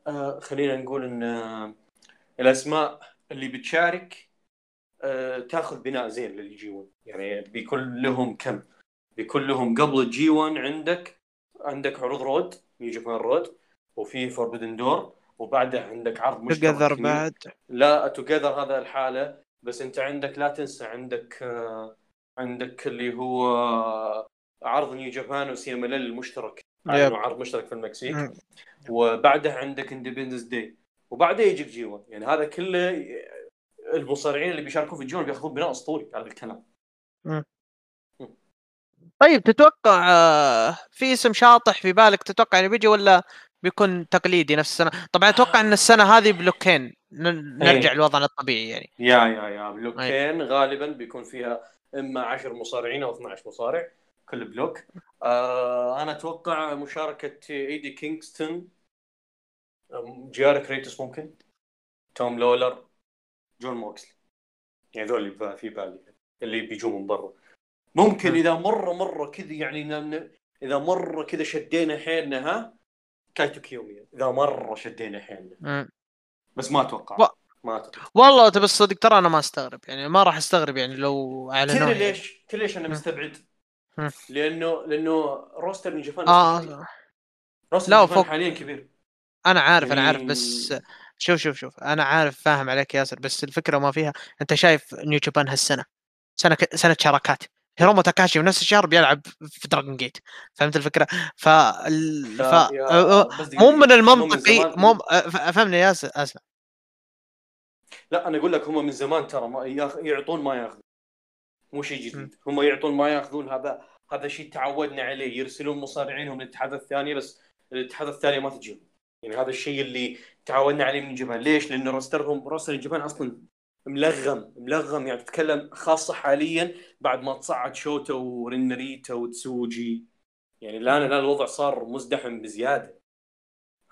آه خلينا نقول إن آه الأسماء اللي بتشارك آه تأخذ بناء زين للجي 1 يعني بيكون لهم كم؟ بيكون لهم قبل الجي 1 عندك عندك عروض Road نيو جابان Road؟ وفي Forbidden Door وبعدها عندك عرض مشترك تقدر نيو- بعد. لا Together هذا الحالة بس أنت عندك لا تنسى عندك عندك اللي هو عرض نيو جابان وسي ام ال المشترك yep. عرض مشترك في المكسيك. مم. وبعدها عندك Independence Day وبعدها يجيك جي 1 يعني هذا كله المصارعين اللي بيشاركون في الجي 1 بياخذون بناء أسطوري هذا الكلام. طيب تتوقع آه، في اسم شاطح في بالك تتوقع إنه بيجي ولا بيكون تقليدي نفس السنة؟ طبعا أتوقع إن السنة هذه block ين. نرجع إيه. لوضعنا الطبيعي يعني. يا يا يا. بلوكين غالبا بيكون فيها إما 10 مصارعين أو 12 مصارع. كل block آه أنا أتوقع مشاركة إيدي كينغستون جي آر كريتوس ممكن توم لولر جون موكسلي يعني ذول اللي في بالي اللي بيجوا من برا ممكن. إذا مره مرة كذا يعني إذا مرة كذا شدينا حيلنا ها كايتو كيوميا إذا مرة شدينا حيلنا. بس ما أتوقع و- ما اعتقد والله تبي الصدق ترى أنا ما أستغرب يعني ما راح أستغرب يعني لو أعلنوها تدري. ليش؟ تدري ليش أنا. مستبعد؟ لأنه لأنه roster نيو جابان. آه roster لا، نيو جابان فوق. حاليا كبير أنا عارف أنا يعني- عارف بس شوف شوف شوف أنا عارف فاهم عليك ياسر بس الفكرة ما فيها أنت شايف نيو جابان هالسنة سنة ك... سنة شراكات هيرومو تاكاشي في نفس الشهر بيلعب في دراجون جيت فهمت الفكرة؟ ف. ف... دقيقة، مو من المنطقي مو ف- فهمني يا ياسر أسمع لا أنا أقول لك هم من زمان ترى ما. يعطون ما ياخذون مو شيء جديد. هم يعطون ما ياخذون هذا هذا شيء تعودنا عليه. يرسلون مصارعينهم للاتحاد الثاني بس الاتحاد الثاني ما تجيهم. يعني هذا الشيء اللي تعودنا عليه من جبان ليش؟ لأن روسترهم روستر جبان أصلا ملغم ملغم. يعني تتكلم خاصة حاليا بعد ما تصعد شوتا ورينريتا وتسوجي. يعني الآن الآن الوضع صار مزدحم بزيادة.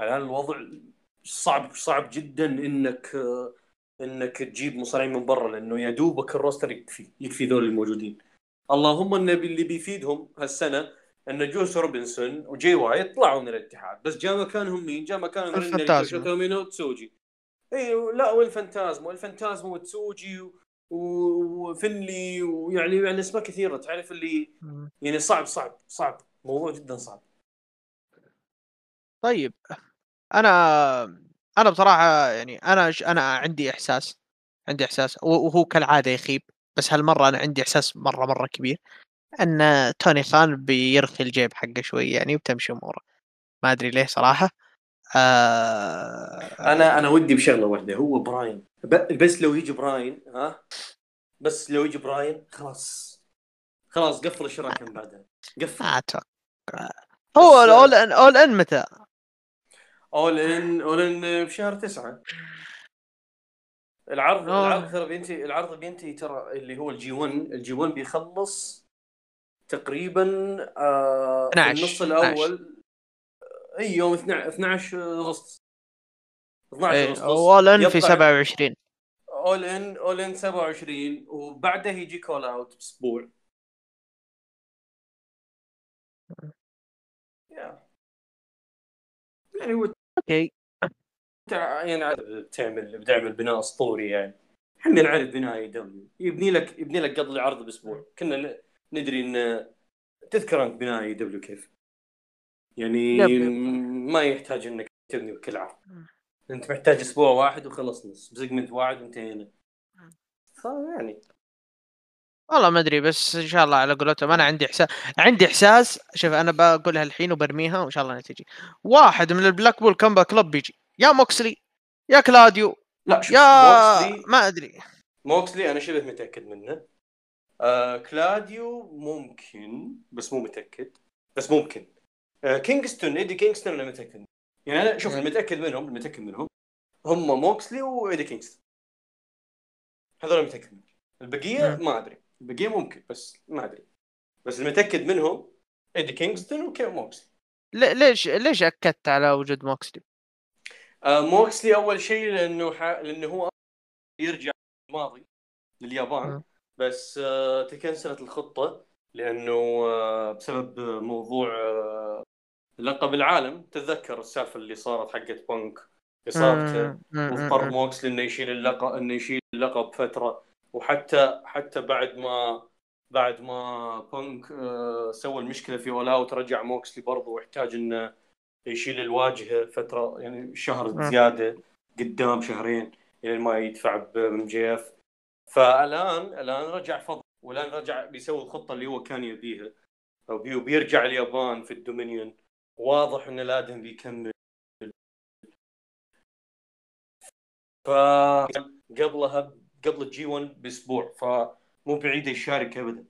الآن الوضع صعب صعب جدا إنك إنك تجيب مصارعين من برا لأنه يا دوبك ال roster يكفي يكفي ذول الموجودين. اللهم إن اللي بيفيدهم هالسنة إن جوس روبنسون وجي وايت طلعوا من الاتحاد. بس جاء مكانهم مين؟ جاء مكانهم الفانتازما. وتسوجي إي لا والفانتازما. والفانتازما وتسوجي و- وفنلي ويعني يعني أسماء كثيرة. تعرف اللي يعني صعب صعب صعب. موضوع جدا صعب. طيب أنا أنا بصراحة يعني أنا ش- أنا عندي إحساس عندي إحساس وهو كالعادة يخيب بس هالمرة أنا عندي إحساس مرة مرة كبير أن توني خان بيرخي الجيب حقه شوي يعني وبتمشي أموره. ما أدري ليه صراحة. آه أنا أنا ودي بشغلة واحدة هو براين. ب- بس لو يجي براين ها؟ بس لو يجي براين خلاص. خلاص قفل الشراكة من بعدها. قفل. أتوقع. هو ال All In All In متى؟ All In All In بشهر تسعة. العرض آه. العرض ترى بينتهي العرض بينتهي ترى اللي هو الجي 1 الجي 1 بيخلص تقريبا آه في 12 النص الأول. أي يوم 12 12 أغسطس. 12 إيه أغسطس. All In في يطلع- 27 All In All In 27 وبعده يجي All Out بأسبوع. Yeah. يعني هو أوكي. يعني بتعمل بتعمل بناء أسطوري يعني. إحنا نعرف بناء AEW يبني لك يبني لك قبل العرض بأسبوع. كنا ندري إن تذكر انت بناء AEW كيف. يعني. ما يحتاج إنك تبني بكل عرض. أنت محتاج أسبوع واحد وخلصنا ب segment واحد وانتهينا. فيعني والله ما أدري بس إن شاء الله على قولتهم أنا عندي إحساس عندي إحساس شوف أنا بقولها الحين وبرميها وإن شاء الله انها تجي واحد من ال Blackpool Combat Club بيجي. يا موكسلي يا كلاديو لا شوف يا موكسلي ما أدري. موكسلي أنا شبه متأكد منه. آه كلاديو ممكن بس مو متأكد. بس ممكن. آه كينغستون إيدي كينغستون أنا متأكد. يعني أنا شوف. المتاكد منهم المتاكد منهم. هم موكسلي وإيدي كينغستون. هذول متأكد منهم. البقية. ما أدري. البقيه ممكن بس ما أدري بس المتأكد منهم إيدي كينغستون وكي موكسلي لي- ليش ليش أكدت على وجود موكسلي؟ آه موكسلي أول شيء لأنه ح... لأنه هو يرجع الماضي لليابان مم. بس آه تكنسلت الخطة لأنه آه بسبب موضوع آه لقب العالم تتذكر السالفة اللي صارت حقت بانك إصابته مم، مم، واضطر. موكسلي إنه يشيل اللقب إنه يشيل اللقب فترة وحتى حتى بعد ما بعد ما بانك آه سوى المشكلة في All Out رجع موكسلي برضه واحتاج إنه يشيل الواجهة فترة يعني شهر. زيادة قدام شهرين إلى ما يدفع ب MJF. فالآن الآن رجع فضل والآن رجع بيسوي الخطة اللي هو كان يبيها. وبي- وبيرجع اليابان في ال Dominion. واضح إن الآدم بيكمل. فقبلها قبل ال G1 بأسبوع فمو بعيد يشارك ابدا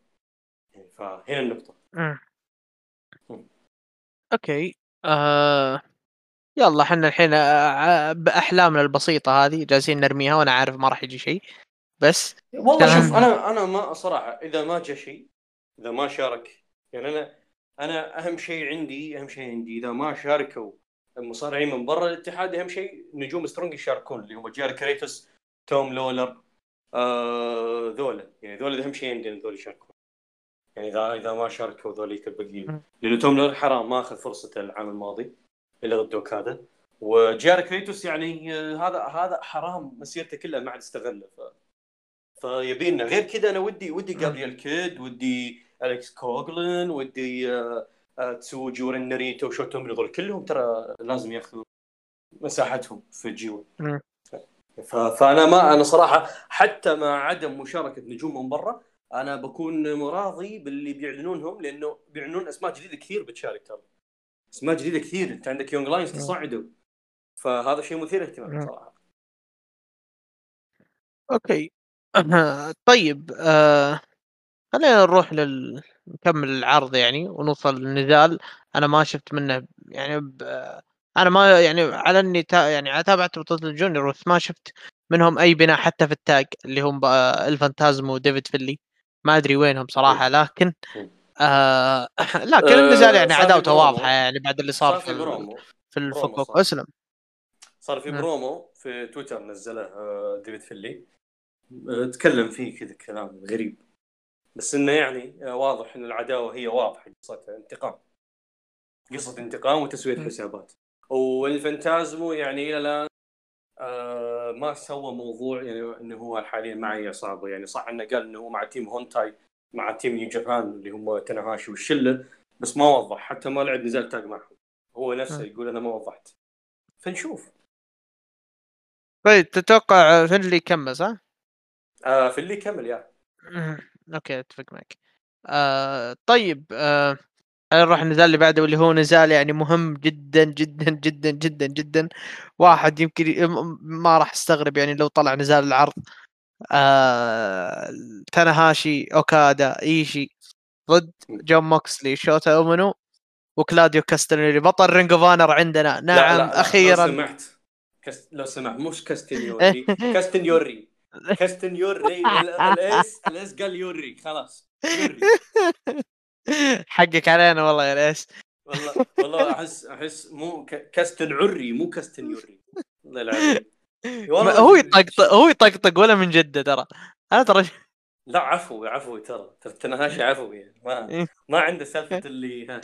يعني فهنا النقطة مم. مم. أوكي آه... يلا إحنا الحين آه، بأحلامنا البسيطة هذه جالسين نرميها وأنا عارف ما راح يجي شيء بس والله. شوف أنا أنا ما صراحة إذا ما جاء شيء إذا ما شارك يعني أنا أنا أهم شيء عندي أهم شيء عندي إذا ما شاركوا المصارعين من برا الاتحاد أهم شيء نجوم Strong يشاركون اللي هم جي آر كريتوس توم لولر آه ذولا. يعني ذولا اهم شيء عندي ان ذولا يشاركون. يعني اذا إذا ما شاركوا الباقيين مم. لأنه توم حرام ما اخذ فرصته العام الماضي اللي ضد اوكادا وجار كريتوس يعني هذا هذا حرام مسيرته كلها ما عاد استغله. ف فيبينا. غير كذا أنا ودي ودي جابرييل كيد ودي أليكس كوغلن ودي آه، آه، تسوجي ورين ناريتو وشوتو من كلهم ترى لازم ياخذوا مساحتهم في. ف- فأنا ما أنا صراحة حتى مع عدم مشاركة نجوم من برا أنا بكون مراضي باللي بيعلنونهم لأنه بيعلنون أسماء جديدة كثير بتشارك ترى. أسماء جديدة كثير. أنت عندك Young Lions مم. تصعدوا. فهذا شيء مثير. اهتمام صراحة. أوكي. طيب آه خلينا نروح لل نكمل العرض يعني ونوصل للنزال. أنا ما شفت منه يعني ب... أنا ما يعني على إني تا... يعني تابعت بطولة ال junior بس ما شفت منهم أي بناء حتى في ال tag اللي هم الفانتازمو وديفيد فينلي. ما أدري وينهم صراحة لكن آه لكن النزال يعني صار في عداوته. واضحة يعني بعد اللي صار صار في في في الفكوك. أسلم. صار في. برومو في تويتر نزله آه، ديفيد فينلي. آه، تكلم فيه كذا كلام غريب. بس إنه يعني آه، واضح إن العداوة هي واضحة قصة انتقام. قصة انتقام وتسوية. حسابات. والفانتازمو يعني إلى الآن آه، ما سوى موضوع يعني إنه هو حاليا مع اي عصابه يعني صح إنه قال إنه هو مع team Hontai مع team New Japan اللي هم تناهاشي والشلة بس ما وضح. حتى ما لعب نزال tag معهم. هو نفسه مم. يقول أنا ما وضحت. فنشوف. طيب تتوقع فينلي يكمل صح؟ آه فينلي يكمل yeah. أوكي أتفق معك. آه طيب آه نروح النزال اللي بعده واللي هو نزال يعني مهم جدا جدا جدا جدا جدا. واحد يمكن ما راح أستغرب يعني لو طلع نزال العرض. آه تاناهاشي أوكادا إيشي ضد جون موكسلي شوتا اومينو وكلاديو كاستنيري بطل Ring of Honor. نعم لا لا أخيرا. لو سمحت. كست... لو سمحت. مش كاستنيوري كاستنيوري كاستنيوري ال- الاس الاس قال يوري. خلاص يوري. حقك علينا والله يا ريس والله والله أحس أحس مو ك... كاستن عري مو كاستن يوري. الله العظيم. والله هو يطقطق هو يطقطق ولا من جدة ترى. أنا ترى لا عفو عفو ترى. ترى تنهاشي عفوي. يعني ما ما عنده سالفة اللي.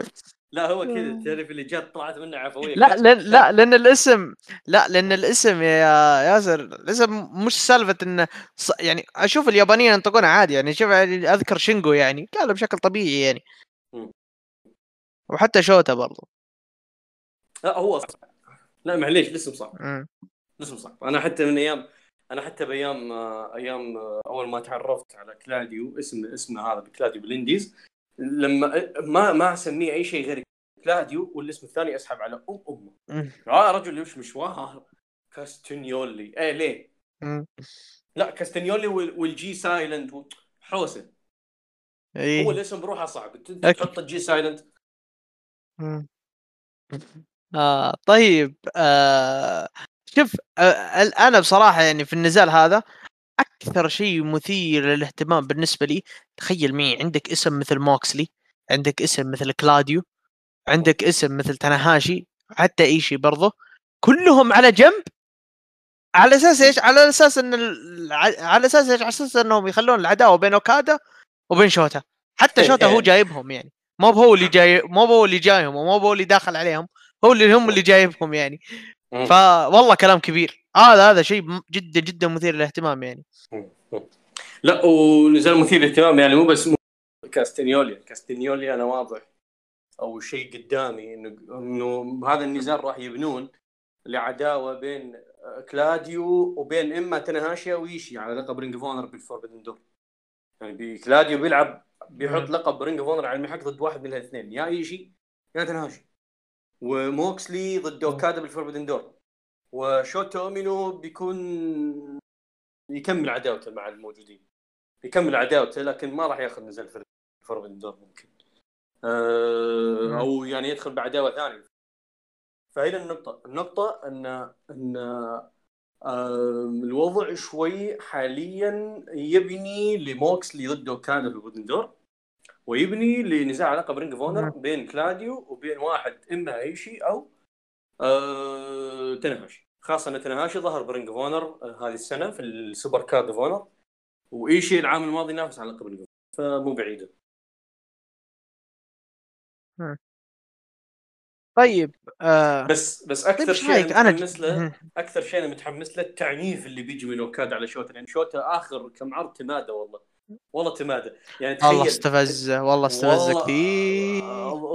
لا هو كذا تعرف اللي جات طلعت منه عفوية لا لأن لا لأن الاسم لا لأن الاسم يا ياسر الاسم مش سالفة انه ص- يعني أشوف اليابانيين ينطقونها عادي يعني شوف يعني أذكر شينجو يعني قالوا بشكل طبيعي يعني. وحتى شوتا برضو لا هو صح. لا معليش الاسم صح. الاسم صح أنا حتى من أيام أنا حتى بأيام آه، أيام آه، أول ما تعرفت على كلاديو اسم اسمه هذا بكلاديو بال indies لما ما ما اسميه اي شيء غير كلاديو والاسم الثاني اسحب على أم أمه. يا رجل وش مشوار كاستنيولي إيه ليه. لا كاستنيولي وال- وال G silent حوسة هو إيه الاسم بروحه صعب. تحط ال G silent. آه طيب آه شوف آه أنا بصراحة يعني في النزال هذا أكثر شيء مثير للاهتمام بالنسبة لي تخيل معي عندك اسم مثل موكسلي عندك اسم مثل كلاديو عندك اسم مثل تناهاشي حتى ايشي برضه كلهم على جنب على أساس إيش؟ على أساس إن الع- على أساس إيش؟ على أساس إنهم يخلون العداوة بين أوكادا وبين شوتا. حتى شوتا هو جايبهم يعني. مو هو اللي جاي مو هو اللي جايهم ومو هو اللي داخل عليهم هو اللي هم اللي جايبهم يعني. فوالله كلام كبير. هذا هذا شيء جدا جدا مثير للاهتمام يعني. لا ونزال مثير للاهتمام يعني مو بس مو كاستنيولي كاستنيولي أنا واضح. أو شيء قدامي انه إنه هذا النزال راح يبنون لعداوة بين كلاديو وبين إما تنهاشي أو ايشي على لقب Ring of Honor بال Forbidden Door يعني كلاديو بيلعب بيحط. لقب Ring of Honor على المحك ضد واحد من الاثنين. يا إيشي يا تنهاشي. وموكسلي ضد أوكادا بال Forbidden Door. وشوتو أومينو بيكون يكمل عداوته مع الموجودين. يكمل عداوته لكن ما راح ياخذ نزال في ال Forbidden Door ممكن. أه أو يعني يدخل بعداوه ثانية. فهنا النقطة. النقطة ان إن آه الوضع شوي حاليا يبني لموكسلي ضد أوكادا في ال Forbidden Door. ويبني لنزاع على لقب Ring of Honor. بين كلاديو وبين واحد إما ايشي أو آه تنهاشي. خاصة إن تنهاشي ظهر ب Ring of Honor هذه السنة في ال Supercard of Honor وإيشي العام الماضي نافس على لقب Ring of فمو بعيده طيب آه بس بس أكثر شيء أنا متحمس له. أكثر شيء أنا متحمس له التعنيف اللي بيجي من أوكادا على شوتا لأن شوتا آخر كم عرض تماده والله. والله تماده يعني تخيل. والله استفز والله كثير.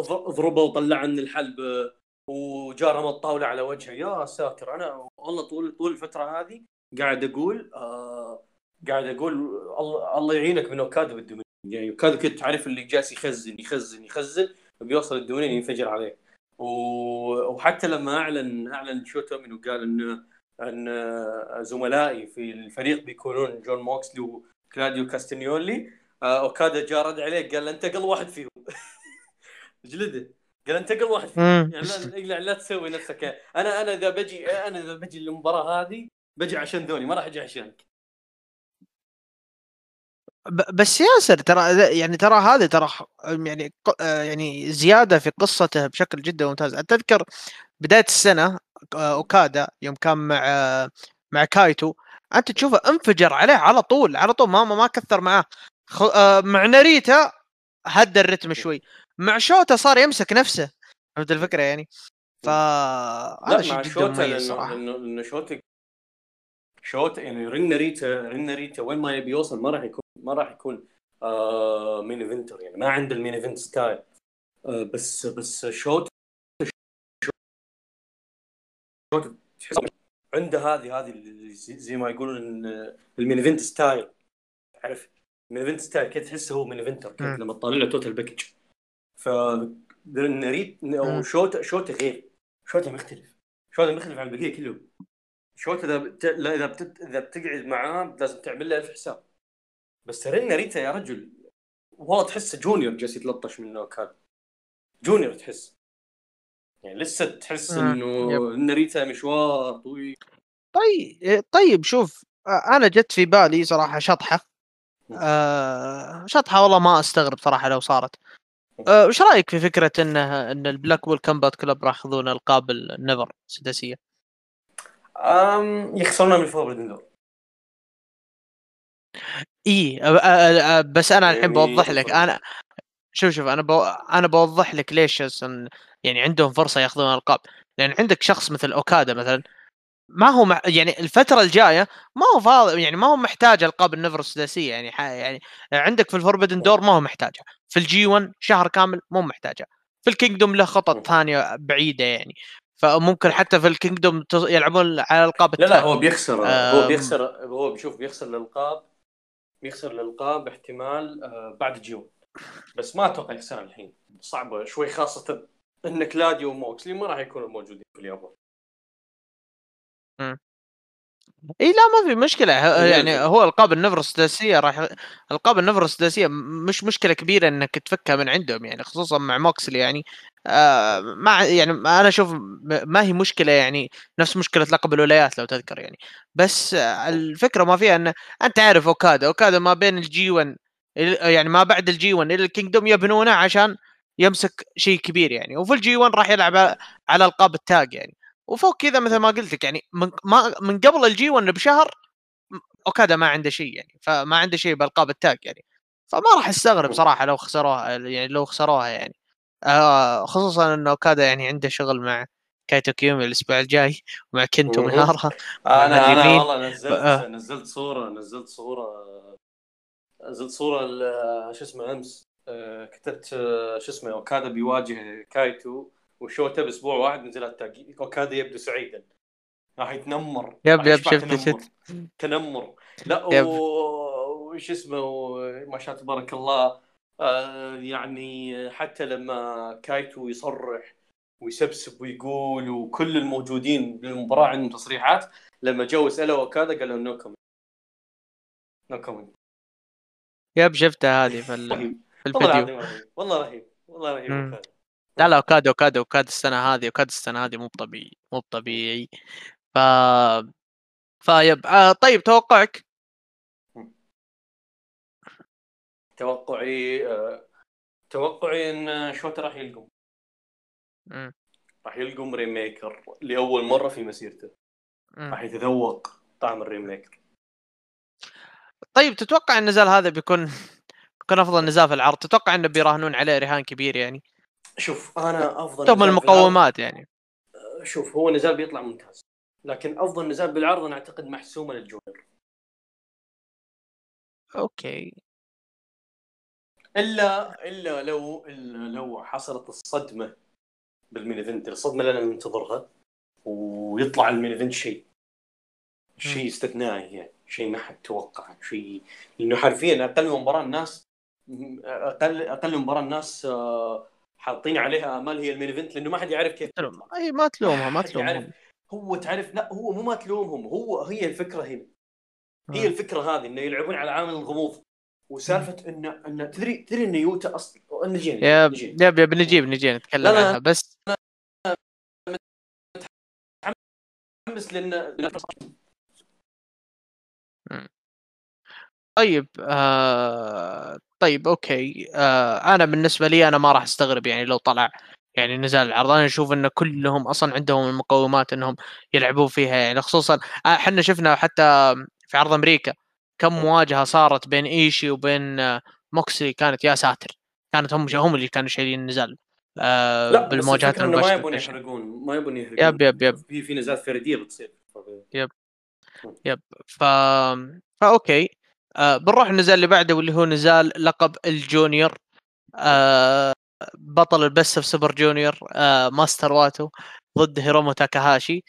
أض- اضربه وطلع من الحلبة وجا رمى الطاولة على وجهه. يا ساتر أنا والله طول طول الفترة هذه قاعد أقول آه قاعد أقول الله, الله يعينك من اوكادا بال Dominion يعني اوكادا كنت تعرف اللي جالس يخزن يخزن يخزن بيوصل ال Dominion ينفجر عليه. وحتى لما أعلن أعلن شوتو من وقال ان ان زملائي في الفريق بيكونون جون موكسلي كاستنيولي آه، أوكادا جاء رد عليه قال له أنت أقل واحد فيهم. جلده قال أنت أقل واحد فيهم. يعني لا, لا, تسوي نفسك. أنا أنا إذا بجي أنا إذا بجي المباراة هذه بجي عشان ذولي ما راح أجي عشانك. بس ياسر ترى يعني ترى هذا ترى يعني آه، يعني زيادة في قصته بشكل جدا ممتاز. أتذكر بداية السنة آه، أوكادا يوم كان مع مع كايتو أنت تشوفه انفجر عليه على طول على طول ما ما كثر معاه. خ- آه، مع ناريتا هدى الرتم شوي. مع شوتا صار يمسك نفسه. فهمت الفكرة يعني؟ فهذا لا شيء جدا مميز صراحة. لأنه شوتا شوتا يعني رين ناريتا رين ناريتا وين ما يبي يوصل ما راح يكون ما راح يكون آه main eventer يعني ما عنده ال main event style آه بس بس شوتا شوتا تحس عنده هذه هذه زي ما يقولون إن ال main event style. عارف ال main event style كيف تحسه هو main eventer كيف. لما تطالع له total package ف ناريت أو مم. شوتا شوتا غير. شوتا مختلف. شوتا مختلف عن البقية كلهم. شوتا إذا بت... لا إذا بت... إذا بتقعد معاه لازم تعمل له ألف حساب. بس رين ناريتا يا رجل والله تحسه junior جالس يتلطش من نوكاد junior تحس. يعني لسه تحس. إنه ناريتا مشوار طويل طيب طيب شوف آه، أنا جت في بالي صراحة شطحة آه شطحة والله ما أستغرب صراحة لو صارت آه، وش رأيك في فكرة إنه إن ال Blackpool Combat Club راح ياخذون ألقاب ال NEVER السداسية؟ يخسرون من ال Forbidden Door إي آه، آه، آه، بس أنا الحين يعني بوضح لك يخسرون. أنا شوف شوف أنا بو... أنا بوضح لك ليش يعني عندهم فرصة ياخذون ألقاب. لأن عندك شخص مثل أوكادا مثلا ما هو مع... يعني الفترة الجاية ما هو فاضي يعني ما هو محتاج ألقاب ال NEVER السداسية يعني ح... يعني عندك في ال Forbidden Door ما هو محتاجها. في ال G 1 شهر كامل مو محتاجها. في ال Kingdom له خطط ثانية بعيدة يعني. فممكن حتى في ال Kingdom تص- يلعبون على ألقاب لا لا. هو بيخسر آم. هو بيخسر هو بيشوف بيخسر الألقاب بيخسر الألقاب احتمال آه، بعد G1 بس ما أتوقع يخسرها الحين. صعبة شوي خاصة ان كلاديو وموكسلي ما راح يكونوا موجودين في اليابان؟ إي لا ما في مشكلة. يعني. هو القاب النفر السداسيه راح القاب النفر السداسيه مش مشكلة كبيرة إنك تفكها من عندهم يعني خصوصا مع موكسلي يعني آه ما يعني أنا أشوف ما هي مشكلة يعني نفس مشكلة لقب الولايات لو تذكر يعني. بس آه، الفكرة ما فيها إن أنت عارف أوكادا. أوكادا ما بين ال G 1 إلى- يعني ما بعد ال G 1 إلى ال Kingdom يبنونه عشان يمسك شيء كبير يعني وفي ال G 1 راح يلعب على- ألقاب ال tag يعني وفوق كذا مثل ما قلت لك يعني من ما من قبل ال G 1 بشهر اوكادا ما عنده شيء يعني فما عنده شيء بألقاب ال tag يعني فما راح استغرب صراحة لو خسروها يعني لو خسروها يعني آه خصوصا إن اوكادا يعني عنده شغل مع كايتو كيوميا الأسبوع الجاي ومع كينتو مياهارا. أنا أنا. والله نزلت آه. نزلت صوره نزلت صوره نزلت صورة شو اسمه أمس آه، كتبت آه، شو اسمه أوكادا بيواجه كايتو وشوتا باسبوع واحد نزلت تاج أوكادا يبدو سعيدا. راح يتنمر. yep yep شفت. شفت تنمر. لا وش اسمه ما شاء الله تبارك الله آه، يعني حتى لما كايتو يصرح ويسبسب ويقول وكل الموجودين بالمباراة عندهم تصريحات لما جو سألوا أوكادا قالوا no comment no comment yep شفتها هذه في, ال- رهيب في الفيديو. والله رهيب. والله رهيب. لا لا اوكادا اوكادا اوكادا السنة هذه اوكادا السنة هذه مو طبيعي مو طبيعي ف فيب آه طيب توقعك؟ توقعي آه، توقعي إن شوتا راح يلقم. راح يلقم Rainmaker لأول مرة في مسيرته. راح يتذوق طعم ال Rainmaker. طيب تتوقع النزال هذا بيكون بيكون أفضل نزال في العرض. تتوقع إنه بيراهنون عليه رهان كبير يعني؟ شوف أنا أفضل نزال المقومات يعني. بالعرض- شوف هو نزال بيطلع ممتاز. لكن أفضل نزال بالعرض أنا أعتقد محسومة لل junior okay. إلا إلا لو إلا لو حصلت الصدمة بال main event. الصدمة اللي أنا منتظرها ويطلع ال main event شيء. شيء استثنائي يعني. شيء ما حد توقع. شيء لأنه حرفيا أقل مباراة الناس أقل أقل مباراة الناس آه، حاطين عليها آمال هي ال main event لأنه ما حد يعرف كيف. أي ما تلومها ما تلومهم. هو تعرف لا هو مو ما تلومهم هو هي الفكرة هنا. هي الفكرة هذه إنه يلعبون على عامل الغموض. وسالفة ان ان تدري تدري ان يوتا أصلا نجينا يب نجينا يب يب نجيب نجي نتكلم لا، لا. عنها. بس متحمس لأن طيب آه طيب أوكي. آه أنا بالنسبة لي أنا ما راح أستغرب يعني لو طلع يعني نزال العرض. أنا أشوف إن كلهم أصلا عندهم المقومات إنهم يلعبون فيها يعني خصوصا آه، إحنا شفنا حتى في عرض أمريكا كم مواجهة صارت بين إيشي وبين آه، موكسلي كانت يا ساتر. كانت هم هم اللي كانوا شايلين النزال آه لا بالمواجهات ما يبون. يحرقون ما يبون يحرقون. yep yep yep. في في نزالات فردية بتصير. ف ف okay. آه بنروح النزال اللي بعده واللي هو نزال لقب ال junior آه بطل ال Best of Super Junior آه ماستر واتو ضد هيرومو تاكاهاشي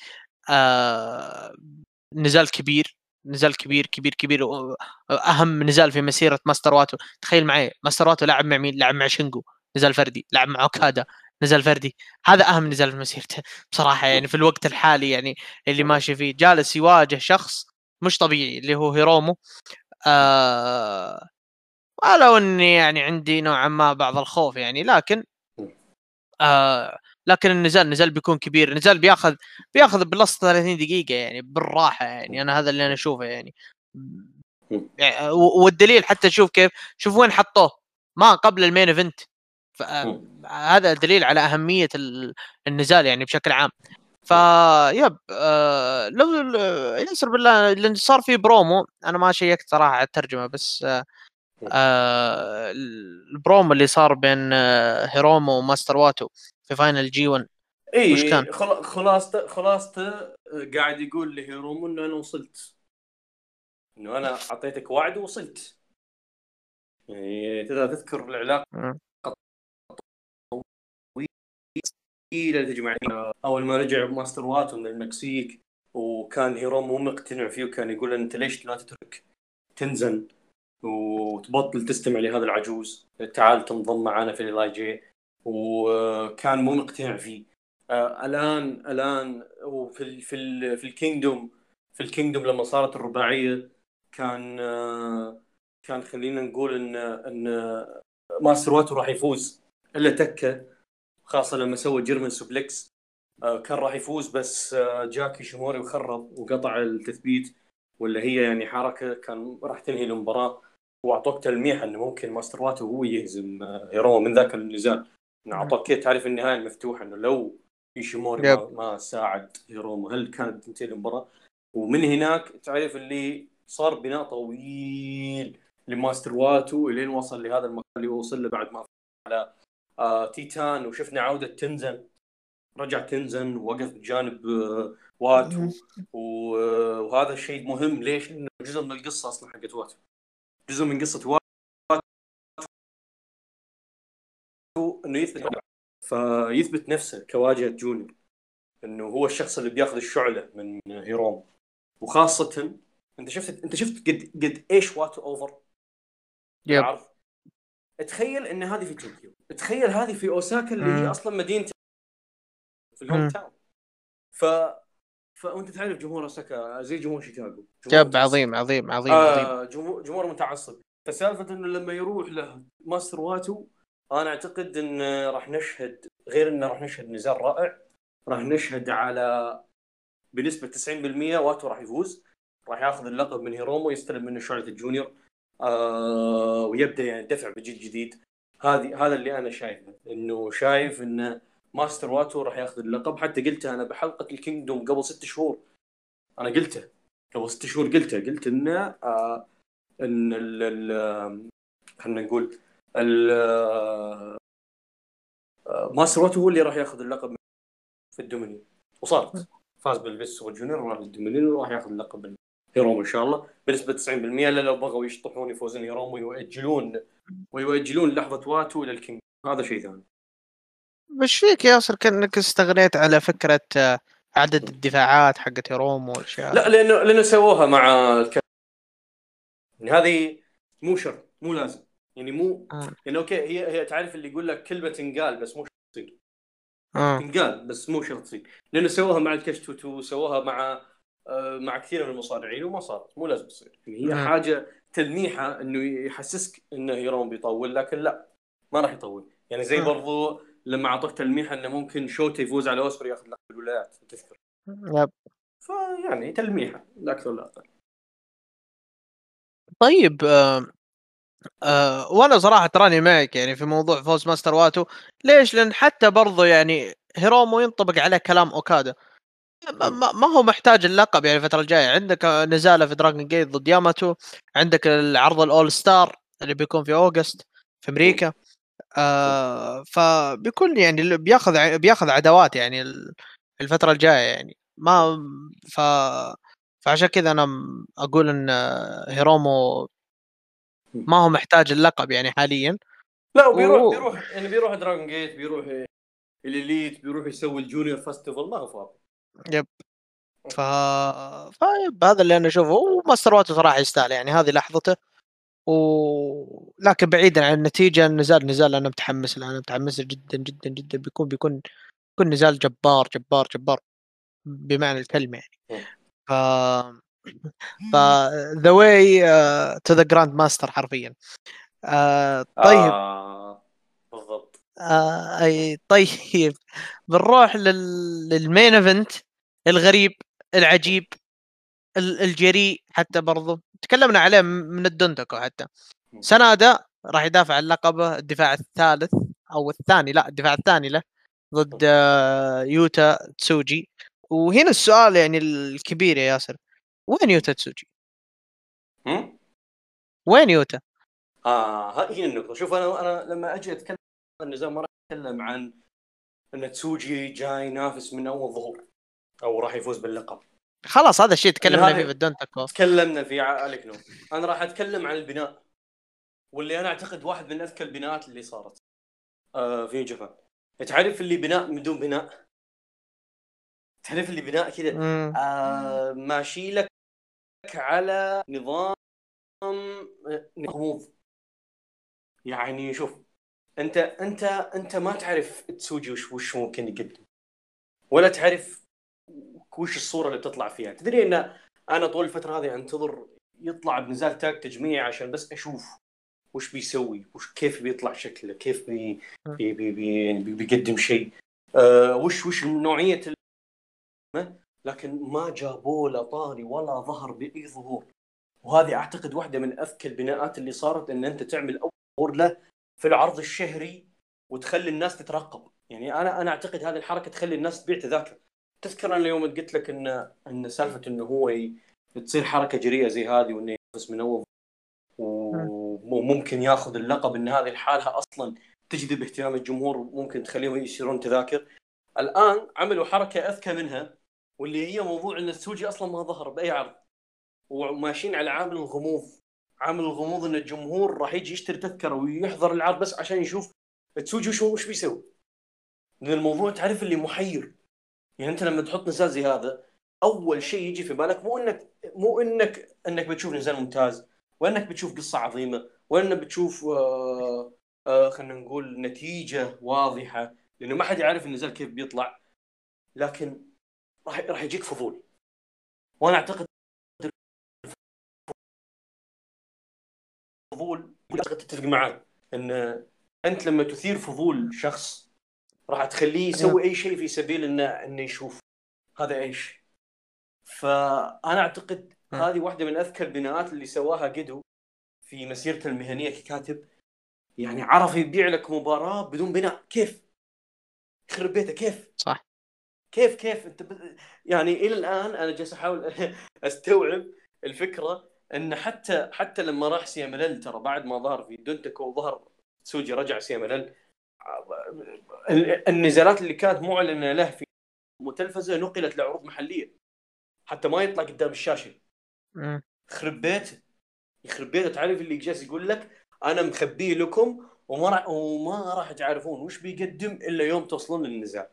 آه نزال كبير نزال كبير كبير كبير اهم نزال في مسيرة ماستر واتو. تخيل معي ماستر واتو لعب مع مين؟ لعب مع شينجو نزال فردي لعب مع أوكادا نزال فردي. هذا أهم نزال في مسيرته بصراحة يعني في الوقت الحالي يعني اللي ماشي فيه. جالس يواجه شخص مش طبيعي اللي هو هيرومو. آه ولو إني يعني عندي نوعا ما بعض الخوف يعني لكن آه لكن النزال نزال بيكون كبير. نزال بياخذ بياخذ plus 30 دقيقة يعني بالراحة يعني. أنا هذا اللي أنا أشوفه يعني. يعني والدليل حتى شوف كيف شوف وين حطوه. ما قبل ال main event. هذا دليل على أهمية ال- النزال يعني بشكل عام. ف yep آه لو ل- يسر بالله لأن صار في برومو أنا ما شيكت صراحة على الترجمة بس آه آه البرومو اللي صار بين آه هيرومو وماستر واتو في final G 1 اي وش كان؟ خلا- خلاصته خلاصته آه، قاعد يقول لهيرومو إنه أنا وصلت. إنه أنا أعطيتك وعد ووصلت. يعني تذكر العلاقة. طويله تجمع أول ما رجع ماستر واتو من المكسيك وكان هيرومو مو مقتنع فيه وكان يقول أنت ليش لا تترك تنزن وتبطل تستمع لهذا العجوز. تعال تنضم معنا في LIJ. وكان مو مقتنع فيه. آه، الآن الآن وفي ال في ال في ال Kingdom في ال Kingdom لما صارت الرباعية كان آه، كان خلينا نقول إن إن ماستر واتو راح يفوز. إلا تكة خاصة لما سوى German suplex آه، كان راح يفوز بس آه، جاك إيشيموري وخرب وقطع التثبيت ولا هي يعني حركة كان راح تنهي المباراة. وأعطوك تلميح إنه ممكن ماستر واتو هو يهزم آه، هيرومو من ذاك النزال. إنه أعطوك كذا تعرف النهاية المفتوحة إنه لو ايشيموري ما. ما ساعد هيرومو هل كانت تنتهي المباراة؟ ومن هناك تعرف اللي صار بناء طويل لماستر واتو إلين وصل لهذا المكان اللي وصل له بعد ما على آه تيتان وشفنا عودة تنزن. رجع تنزن ووقف بجانب آه واتو و- آه، وهذا الشيء مهم. ليش؟ لأنه جزء من القصة أصلا حقت واتو جزء من قصة واتو إنه يثبت فيثبت نفسه كواجهة junior إنه هو الشخص اللي بياخذ الشعلة من هيرومو. وخاصة أنت شفت أنت شفت قد قد إيش واتو over؟ yep. العرض تخيل إن هذه في طوكيو تخيل هذه في أوساكا اللي هي. أصلا مدينته في ال home. town ف فأنت تعرف جمهور أوساكا زي جمهور شيكاغو متعصب. عظيم عظيم عظيم عظيم آه جمهور جمهور متعصب فسالفة إنه لما يروح له ماستر واتو أنا أعتقد إن راح نشهد غير إنه راح نشهد نزال رائع راح نشهد على بنسبة 90% واتو راح يفوز راح ياخذ اللقب من هيرومو يستلم منه شعلة ال junior آه ويبدأ يعني دفع بجيل جديد. هذه هذا اللي أنا شايفه إنه شايف إن ماستر واتو راح ياخذ اللقب. حتى قلتها أنا بحلقة ال Kingdom قبل ست شهور. أنا قلته قبل ست شهور قلته. قلت انه آه إن ال ال خلينا نقول ال آه، آه، ماستر واتو هو اللي راح ياخذ اللقب في ال Dominion. وصارت. فاز بال Best Super Junior وراح لل Dominion وراح ياخذ اللقب هيرومو إن شاء الله. بنسبة 90% إلا لو بغوا يشطحون يفوزون هيروم ويؤجلون ويؤجلون لحظة واتو إلى ال king. هذا شيء ثاني. وش فيك ياسر كأنك استغنيت على فكرة آه، عدد الدفاعات حقت هيروم والاشياء لا لأنه لأنه سووها مع الك... يعني هذه مو شرط مو لازم. يعني مو آه. يعني أوكي هي هي تعرف اللي يقول لك كلمة تنقال بس مو شرط تصير. آه. تنقال بس مو شرط تصير. لأنه سووها مع الكش توتو سووها مع مع كثير من المصارعين وما صارت مو لازم تصير يعني هي مم. حاجة تلميحة إنه يحسسك إنه هيروم بيطول لكن لا ما راح يطول يعني زي مم. برضو لما أعطوك تلميحة إنه ممكن شوتا يفوز على أوسبري ياخذ لقب الولايات تذكر yep. فيعني تلميحة لا أكثر لا أقل طيب آه آه وأنا صراحة تراني معك يعني في موضوع فوز ماستر واتو ليش؟ لأن حتى برضو يعني هيرومو ينطبق عليه كلام أوكادا ما, ما- ما هو محتاج اللقب يعني الفترة الجاية. عندك آه، نزاله في Dragon Gate ضد ياماتو عندك العرض ال All Star اللي بيكون في August في أمريكا. آه فبيكون يعني بياخذ بياخذ عداوات يعني ال- الفترة الجاية يعني. ما ف فعشان كذا أنا أقول إن آه، هيرومو ما هو محتاج اللقب يعني حاليا. لا وبيروح. بيروح يعني بيروح Dragon Gate بيروح ال Elite بيروح يسوي ال Junior Festival ما هو فاضي. yep. ف... ف yep هذا اللي أنا أشوفه. وماستر واتو صراحة يستاهل يعني هذه لحظته. و... لكن بعيدا عن النتيجة النزال نزال. أنا متحمس له أنا متحمس جدا جدا جدا. بيكون بيكون بيكون نزال جبار جبار جبار. بمعنى الكلمة يعني. ف ف the way to the grand master حرفيا. آه طيب. آه بالضبط. آه أي طيب. بنروح لل... للمين إيفنت الغريب العجيب ال- الجريء حتى برضو. تكلمنا عليه من الدندكو حتى. سنادا راح يدافع عن لقبه الدفاع الثالث أو الثاني لا الدفاع الثاني له ضد آه، يوتا تسوجي. وهنا السؤال يعني الكبير يا ياسر. وين يوتا تسوجي؟ وين يوتا؟ آه هي النقطة. شوف أنا أنا لما أجي أتكلم النزال ما راح اتكلم عن إن تسوجي جاي ينافس من أول ظهور أو راح يفوز باللقب. خلاص هذا الشيء تكلمنا فيه في الدندكو تكلمنا في عليك نو أنا راح أتكلم عن البناء واللي أنا أعتقد واحد من أذكى البناءات اللي صارت آه في جابان تعرف اللي بناء من دون بناء؟ تعرف اللي بناء كذا. آه ماشي لك على نظام آه، غموض يعني شوف أنت أنت أنت ما تعرف تسوجي وش وش ممكن يقدم ولا تعرف وش الصورة اللي بتطلع فيها. تدري إن أنا طول الفترة هذه أنتظر يطلع بنزال تاج تجميع عشان بس أشوف وش بيسوي وش كيف بيطلع شكله كيف بي بي بي بي بي بيقدم شيء. أه وش وش نوعية ال... لكن ما جابوا له طاري ولا ظهر بأي ظهور. وهذه أعتقد واحدة من أذكى البناءات اللي صارت إن أنت تعمل أول ظهور له في العرض الشهري وتخلي الناس تترقب. يعني أنا أنا أعتقد هذه الحركة تخلي الناس تبيع تذاكر. تذكر أنا يوم قلت لك إن إن سالفة إنه هو. تصير حركة جريئة زي هذه وإنه ينافس من أول وممكن ياخذ اللقب إن هذه الحالة أصلا تجذب اهتمام الجمهور وممكن تخليهم يشترون تذاكر. الآن عملوا حركه أذكى منها واللي هي موضوع إن السوجي أصلا ما ظهر بأي عرض. وماشيين على عامل الغموض عامل الغموض إن الجمهور راح يجي يشتري تذكرة ويحضر العرض بس عشان يشوف تسوجي وش وش بيسوي. لأن الموضوع تعرف اللي محير. يعني أنت لما تحط نزال زي هذا أول شيء يجي في بالك مو انك مو انك إنك بتشوف نزال ممتاز وإنك بتشوف قصة عظيمة وإنك بتشوف آه آه خلينا نقول نتيجة واضحة لأنه ما حد يعرف النزال كيف بيطلع. لكن راح راح يجيك فضول. وأنا أعتقد فضول اعتقد تتفق معي إن أنت لما تثير فضول شخص راح تخليه يسوي أي شيء في سبيل انه إنه يشوف هذا إيش. فأنا أعتقد. هذه واحدة من أذكى البناءات اللي سواها جدو في مسيرته المهنية ككاتب. يعني عرف يبيع لك مباراة بدون بناء. كيف؟ يخرب بيته. كيف؟ صح. كيف كيف؟ أنت ب... يعني إلى الآن أنا جالس أحاول أستوعب الفكرة إن حتى حتى لما راح CMLL ترى بعد ما ظهر في Dontaku وظهر سوجي رجع CMLL. ال- النزالات اللي كانت معلنة له في متلفزة نقلت لعروض محلية. حتى ما يطلع قدام الشاشة. يخرب بيته. يخرب بيته. تعرف اللي جالس يقول لك أنا مخبيه لكم وما راح وما راح تعرفون وش بيقدم إلا يوم توصلون للنزال.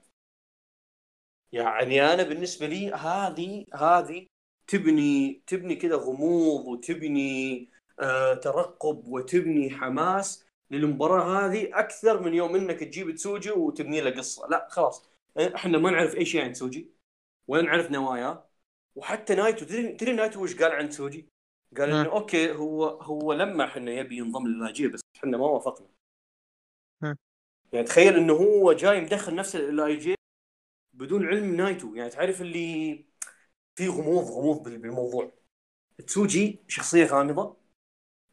يعني أنا بالنسبة لي هذه هذه تبني تبني كذا غموض وتبني آه ترقب وتبني حماس للمباراة هذه أكثر من يوم إنك تجيب تسوجي وتبني له قصة لا خلاص إحنا ما نعرف أي شيء عن تسوجي ولا نعرف نواياه وحتى نايتو تدري نايتو وش قال عن تسوجي؟ قال إنه. أوكي هو هو لما إحنا يبي ينضم لل LIJ بس إحنا ما وافقنا. يعني تخيل إنه هو جاي مدخل نفسه LIJ بدون علم نايتو يعني تعرف اللي في غموض غموض بال- بالموضوع. تسوجي شخصية غامضة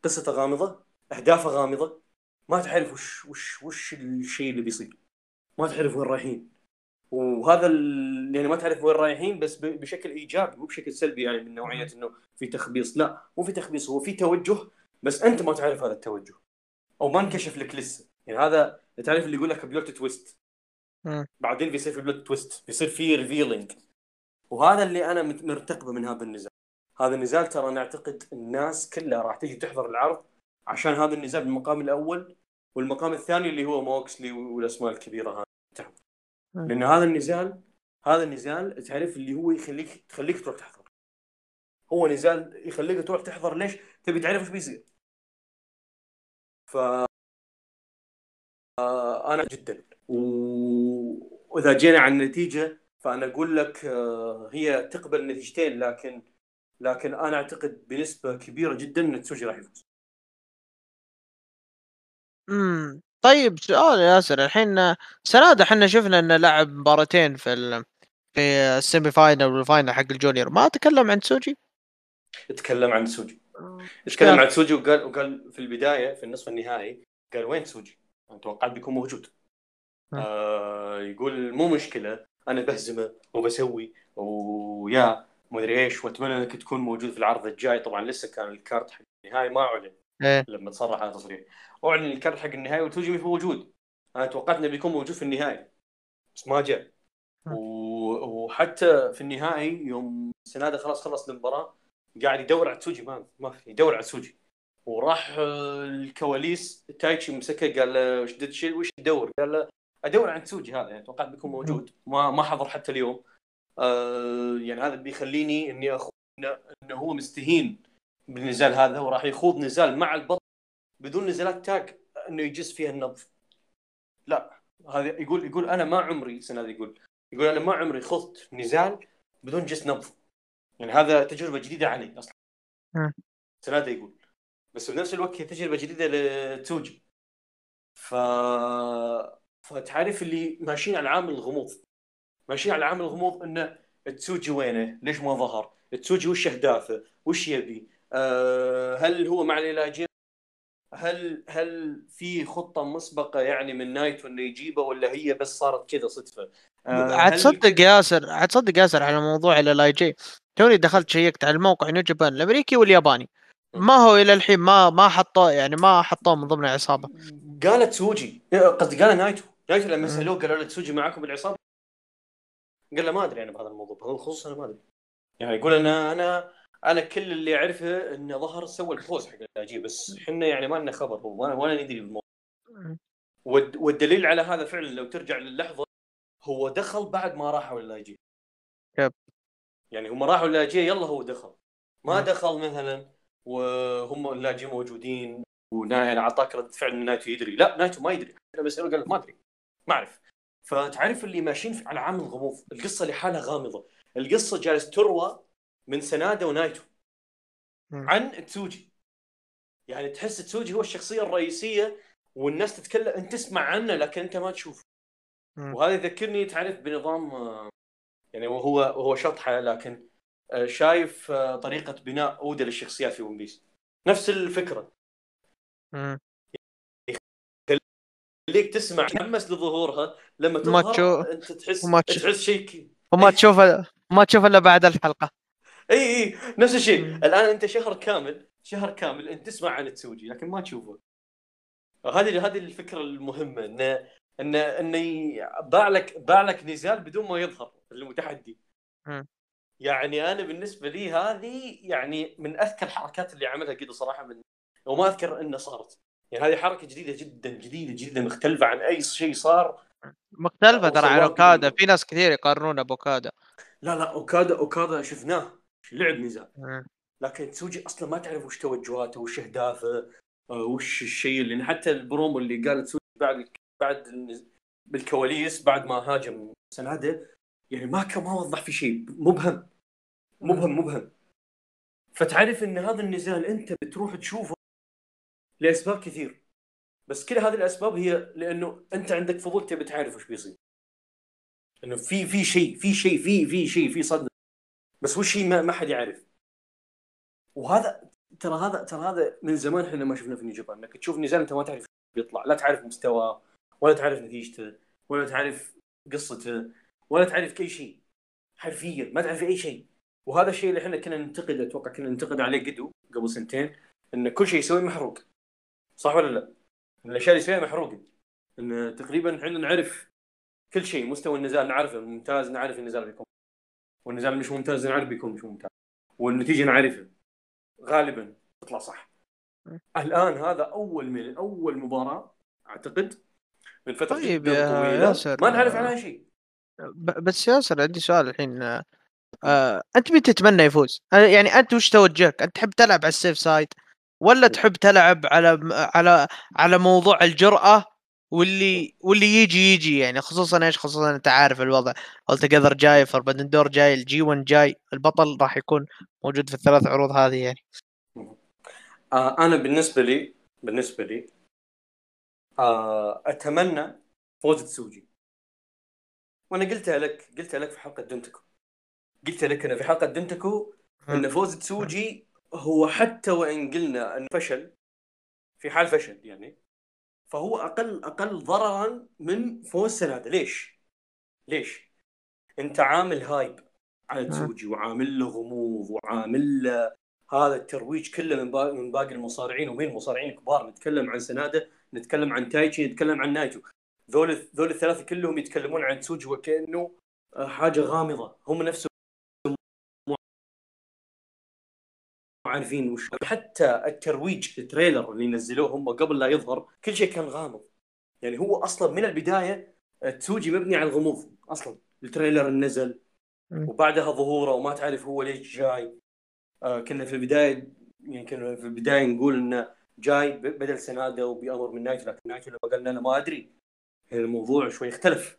قصته غامضة أهدافه غامضة. ما تعرف وش وش وش الشيء اللي بيصير. ما تعرف وين رايحين. وهذا ال... يعني ما تعرف وين رايحين بس ب... بشكل إيجابي مو بشكل سلبي يعني من نوعية إنه في تخبيص. لا مو في تخبيص هو في توجه بس أنت ما تعرف هذا التوجه. أو ما انكشف لك لسه. يعني هذا تعرف اللي يقول لك بلوت تويست. بعدين بيصير في plot twist بيصير في revealing وهذا اللي أنا مرتقبه من هذا النزال. هذا النزال ترى نعتقد الناس كلها راح تيجي تحضر العرض عشان هذا النزال بالمقام الأول والمقام الثاني اللي هو موكسلي والأسماء الكبيرة هذه. لأن هذا النزال هذا النزال تعرف اللي هو يخليك تخليك تروح تحضر. هو نزال يخليك تروح تحضر ليش؟ تبي تعرف إيش بيصير. ف آه، أنا جدا. و... وإذا جينا عن النتيجة فأنا أقول لك آه، هي تقبل نتيجتين لكن لكن أنا أعتقد بنسبة كبيرة جدا إن تسوجي راح يفوز. امم طيب سؤال يا ياسر الحين سنادة إحنا شفنا إنه لعب مباراتين في ال... في ال semi final وال final حق ال Junior. ما تكلم عن سوجي تكلم عن تسوجي. إيش تكلم؟ عن تسوجي وقال وقال في البداية في النصف النهائي قال وين تسوجي؟ أنا توقعت بيكون موجود. آه يقول مو مشكلة. أنا بهزمه وبسوي ويا مدري إيش وأتمنى إنك تكون موجود في العرض الجاي. طبعا لسه كان ال card حق النهائي ما أعلن إيه. لما تصرح هذا التصريح أعلن ال card حق النهائي وتسوجي مو موجود. أنا توقعت إنه بيكون موجود في النهائي بس ما جاء. وحتى في النهائي يوم سنادة خلاص خلص المباراه قاعد يدور على تسوجي ما ما في يدور على تسوجي وراح الكواليس تايتشي مسكه قال له وش شيء؟ وش تدور؟ قال له ادور عن تسوجي هذا يعني توقعت بيكون موجود. ما ما حضر حتى اليوم. آه يعني هذا بيخليني إني اخوض انه هو مستهين بالنزال هذا وراح يخوض نزال مع البطل بدون نزالات تاج إنه يجس فيها النبض. لا هذا يقول يقول أنا ما عمري سنة يقول يقول أنا ما عمري خضت نزال بدون جس نبض. يعني هذا تجربة جديدة علي أصلا. مم. سناده يقول. بس بنفس الوقت هي تجربة جديدة لتوجي. ف فتعرف اللي ماشيين على عامل الغموض ماشيين على عامل الغموض إنه تسوجي وينه؟ ليش ما ظهر؟ تسوجي وش أهدافه؟ وش يبي؟ أه هل هو مع العلاجين؟ هل هل في خطة مسبقة يعني من نايتو انه يجيبه ولا هي بس صارت كذا صدفة؟ أه عاد هل تصدق ياسر عاد تصدق ياسر على موضوع LIJ توني دخلت شيكت على الموقع New Japan الأمريكي والياباني ما هو إلى الحين ما ما حطوه يعني ما حطوه من ضمن العصابة قال تسوجي قصدي قال نايتو نايتو لما. سألوه قالوا له تسوجي معاكم بالعصابة؟ قال له ما أدري أنا بهذا الموضوع بهذا الخصوص أنا ما أدري. يعني يقول أنا أنا أنا كل اللي أعرفه انه ظهر سوى ال pose حق ال LIJ بس إحنا يعني ما لنا خبر ولا ندري بالموضوع والد- والدليل على هذا فعلا لو ترجع للحظة هو دخل بعد ما راحوا لـ LIJ يب. يعني هم راحوا لـ LIJ يلا هو دخل. ما. دخل مثلا وهم الـ LIJ موجودين ونا يعني اعطاك رد فعل إن نايتو يدري. لا نايتو ما يدري. أنا بساله قال ما أدري. ما أعرف. فتعرف اللي ماشيين على عامل غموض. القصة لحالها غامضة. القصة جالس تروى من سنادة ونايتو. عن تسوجي. يعني تحس تسوجي هو الشخصية الرئيسية والناس تتكلم أنت تسمع عنه لكن أنت ما تشوفه. وهذا يذكرني تعرف بنظام آه، يعني وهو هو شطحة لكن آه، شايف آه، طريقة بناء اودا للشخصيات في ون بيس. نفس الفكرة. مم. خليك تسمع تحمس لظهورها. لما ما تظهر تشوف- انت تحس وما تشوف- تحس شيء وما تشوف ما تشوف إلا بعد الحلقة. اي اي نفس الشيء. الآن أنت شهر كامل شهر كامل أنت تسمع عن تسوجي لكن ما تشوفه. هذه هذه الفكرة المهمة ان انه انه ي- باع لك باع لك نزال بدون ما يظهر المتحدي. يعني أنا بالنسبة لي هذه يعني من اذكى الحركات اللي عملها كذا صراحة من وما أذكر انها صارت. يعني هذه حركة جديدة جدا جديدة جدا مختلفة عن أي شيء صار. مختلفة ترى عن أوكادا. في ناس كثير يقارنونه بأوكادا. لا لا أوكادا أوكادا شفناه. لعب نزال. لكن تسوجي أصلا ما تعرف وش توجهاته وش أهدافه آه، وش الشيء اللي حتى البرومو اللي قال تسوجي بعد بعد بالكواليس بعد ما هاجم سناده يعني ما كان ما وضح في شيء. مبهم. مبهم مبهم. فتعرف إن هذا النزال أنت بتروح تشوفه لأسباب كثير. بس كل هذه الأسباب هي لأنه أنت عندك فضول تبي تعرف وش بيصير. إنه في في شيء في شيء في في شيء في صدمة. بس وش هي ما, حد يعرف. وهذا ترى هذا ترى هذا من زمان إحنا ما شفنا في نيو جابان. إنك تشوف نزال أنت ما تعرف بيطلع. لا تعرف مستواه ولا تعرف نتيجته ولا تعرف قصته ولا تعرف اي شيء. حرفيا ما تعرف أي شيء. وهذا الشيء اللي إحنا كنا ننتقد أتوقع كنا ننتقد عليه قدو قبل سنتين ان كل شيء يسويه محروق. صح ولا لا؟ الأشياء اللي يسويها محروقة. إن تقريبا إحنا نعرف كل شيء مستوى النزال نعرفه الممتاز نعرف النزال بيكون والنزال مش ممتاز نعرف بيكون مش ممتاز. والنتيجة نعرفها. غالبا تطلع صح. الآن هذا أول من أول مباراة أعتقد من فترة طيب يا ياسر، ما نعرف عنها شيء. بس ياسر عندي سؤال الحين. آه، آه، أنت مين تتمنى يفوز؟ آه، يعني أنت وش توجهك؟ أنت تحب تلعب على السيف سايد؟ ولا تحب تلعب على على على موضوع الجرأة واللي واللي يجي يجي يعني خصوصا إيش؟ خصوصا أنت عارف الوضع. التقذر جاي فربندن دور جاي الجي 1 جاي البطل راح يكون موجود في الثلاث عروض هذه يعني. آه أنا بالنسبة لي بالنسبة لي آه أتمنى فوز تسوجي. وأنا قلتها لك قلتها لك في حلقة دنتكو قلت لك أنا في حلقة دونتاكو إن فوز تسوجي هو حتى وإن قلنا انه فشل في حال فشل يعني فهو أقل أقل ضررا من فوز سناده ليش؟ ليش؟ أنت عامل hype على تسوجي وعامل له غموض وعامل له هذا الترويج كله من باقي من باقي المصارعين ومين المصارعين كبار نتكلم عن سناده نتكلم عن تايتشي نتكلم عن نايتو ذول ذول الثلاثة كلهم يتكلمون عن تسوجي وكأنه آه، حاجة غامضة هم نفسهم عارفين وش. حتى الترويج الـ trailer اللي نزلوه هم قبل لا يظهر كل شيء كان غامض. يعني هو أصلا من البداية تسوجي مبني على الغموض أصلا. الـ trailer نزل. وبعدها ظهوره وما تعرف هو ليش جاي. آه كنا في البداية يعني كنا في البداية نقول إنه جاي بدل سناده وبامر من نايتو لكن نايتو لما قال أنا ما أدري. يعني الموضوع شوي اختلف.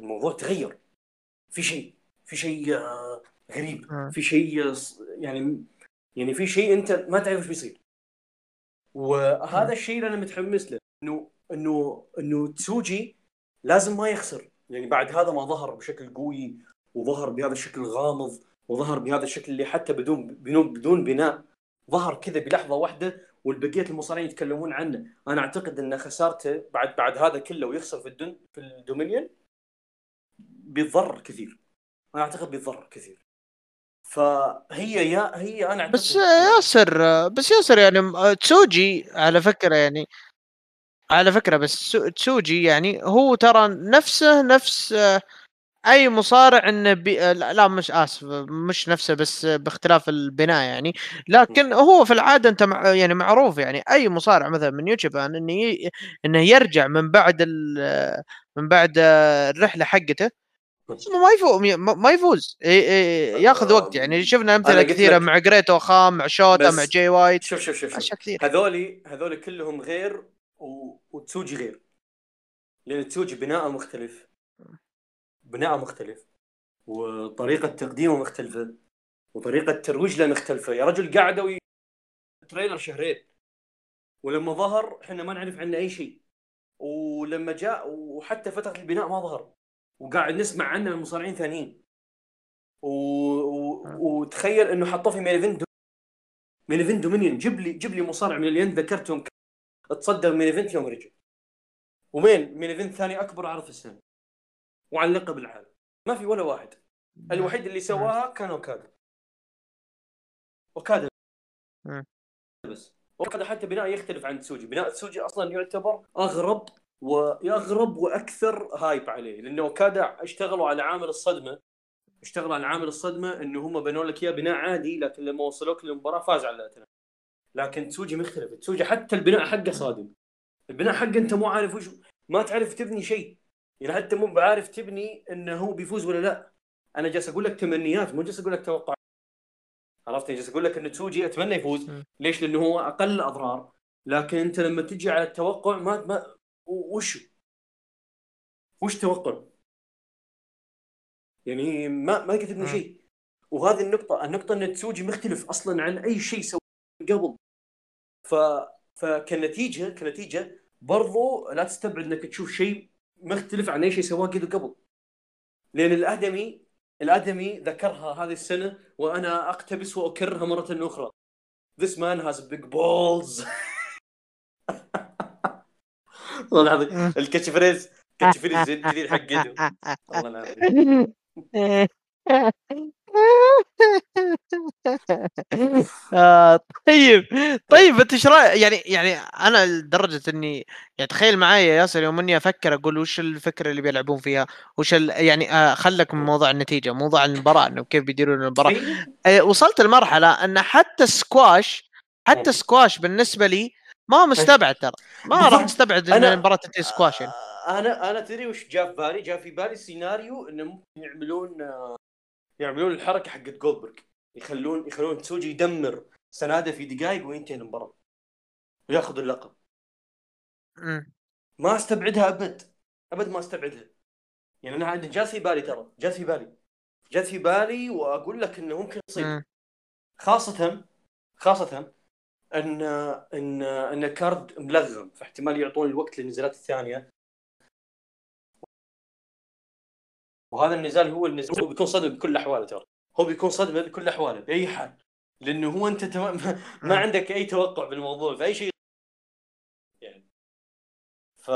الموضوع تغير. في شيء في شيء آه غريب. في شيء يعني يعني في شيء أنت ما تعرف إيش بيصير. وهذا الشيء اللي أنا متحمس له إنه إنه إنه تسوجي لازم ما يخسر. يعني بعد هذا ما ظهر بشكل قوي وظهر بهذا الشكل الغامض وظهر بهذا الشكل اللي حتى بدون بدون بدون بناء. ظهر كذا بلحظة واحدة والبقية المصارعين يتكلمون عنه. أنا أعتقد إن خسارته بعد بعد هذا كله ويخسر في الدن في الدومينيون بيتضرر كثير. أنا أعتقد بيتضرر كثير. فهي يا هي أنا بس ياسر بس ياسر يعني م- تسوجي على فكرة يعني على فكرة بس سو- تسوجي يعني هو ترى نفسه نفس آه، أي مصارع إنه بي... آه، لا مش آسف مش نفسه بس باختلاف البناء يعني لكن هو في العادة أنت مع... يعني معروف يعني أي مصارع مثلا من يونغ ليون إنه ي... إنه يرجع من بعد ال... من بعد آه، الرحلة حقته ما ما يفوز. ما يفوز ياخذ وقت. يعني شفنا أمثلة كثيرة مع جريت أوكان مع شوتا مع جاي وايت. شوف شوف شوف, شوف. كثير هذولي هذولي كلهم غير و... وتسوجي غير. لأن تسوجي بناءه مختلف. بناءه مختلف. وطريقة تقديمه مختلفة. وطريقة ترويج له مختلفة. يا رجل قعدوا ي... trailer شهرين. ولما ظهر إحنا ما نعرف عنه أي شيء. ولما جاء وحتى فترة البناء ما ظهر. وقاعد نسمع عنه من مصارعين ثانيين. و... و... وتخيل إنه حطوه في main event main event دومينيون جيب لي جيب لي مصارع من اللي أنت ذكرتهم. تصدر main event يوم رجع. ومين؟ main event ثاني أكبر عرض في السنة. وعن لقب العالم. ما في ولا واحد. الوحيد اللي سواها كان أوكادا. أوكادا. مم. بس. أوكادا حتى بناء يختلف عن تسوجي بناء تسوجي أصلا يعتبر أغرب واغرب وأكثر هايب عليه لأنه كاد اشتغلوا على عامل الصدمة اشتغلوا على عامل الصدمة إنه هم بنوا لك إياه بناء عادي لكن لما وصلوك للمباراة فاز على تنافس لكن تسوجي مختلف تسوجي حتى البناء حقه صادم. البناء حقه أنت مو عارف وش ما تعرف تبني شيء. يعني حتى مو بعارف تبني إنه هو بيفوز ولا لا. أنا جالس أقول لك تمنيات مو جالس أقول لك توقع عرفت؟ جالس أقول لك انه تسوجي أتمنى يفوز. ليش؟ لأنه هو أقل أضرار. لكن أنت لما تجي على التوقع ما ما وش وش توقع؟ يعني ما ما تبني شيء. وهذه النقطة النقطة إن تسوجي مختلف أصلا عن أي شيء سوى قبل. ف فكنتيجة كنتيجة برضو لا تستبعد إنك تشوف شيء مختلف عن أي شيء سواه قبل. لأن الآدمي الآدمي ذكرها هذه السنة وأنا أقتبس وأكررها مرة أخرى. This man has big balls. والله العظيم. الـ catchphrase catchphrase الجديد حق والله العظيم. آه طيب. طيب انت إيش رايك يعني يعني أنا لدرجة إني يعني تخيل معي يا ياسر يوم إني أفكر أقول وش الفكرة اللي بيلعبون فيها؟ وش يعني آه خلك من موضوع النتيجة موضوع المباراة إنه كيف بيديرون المباراة. آه وصلت لمرحلة إن حتى السكواش حتى السكواش بالنسبة لي ما مستبعد ترى. ما راح استبعد إن المباراه تنتهي سكواش يعني. أنا أنا تدري وش جاء في بالي؟ جاء في بالي سيناريو انه ممكن يعملون آه، يعملون الحركة حقت جولدبرغ يخلون يخلون تسوجي يدمر سنادة في دقائق وينتهي المباراة. وياخذ اللقب. ما استبعدها أبد. أبد ما استبعدها. يعني أنا عندي جات في بالي ترى. جات في بالي. جات في بالي وأقول لك إنه ممكن يصير. خاصه خاصة أن أن أن كارد ملغم فاحتمال يعطون الوقت للنزالات الثانية. وهذا النزال هو النزال هو بيكون صدمه بكل الاحوال ترى. هو بيكون صدمه بكل الاحوال بأي حال. لأنه هو أنت تم... ما عندك أي توقع بالموضوع في اي شيء يعني. ف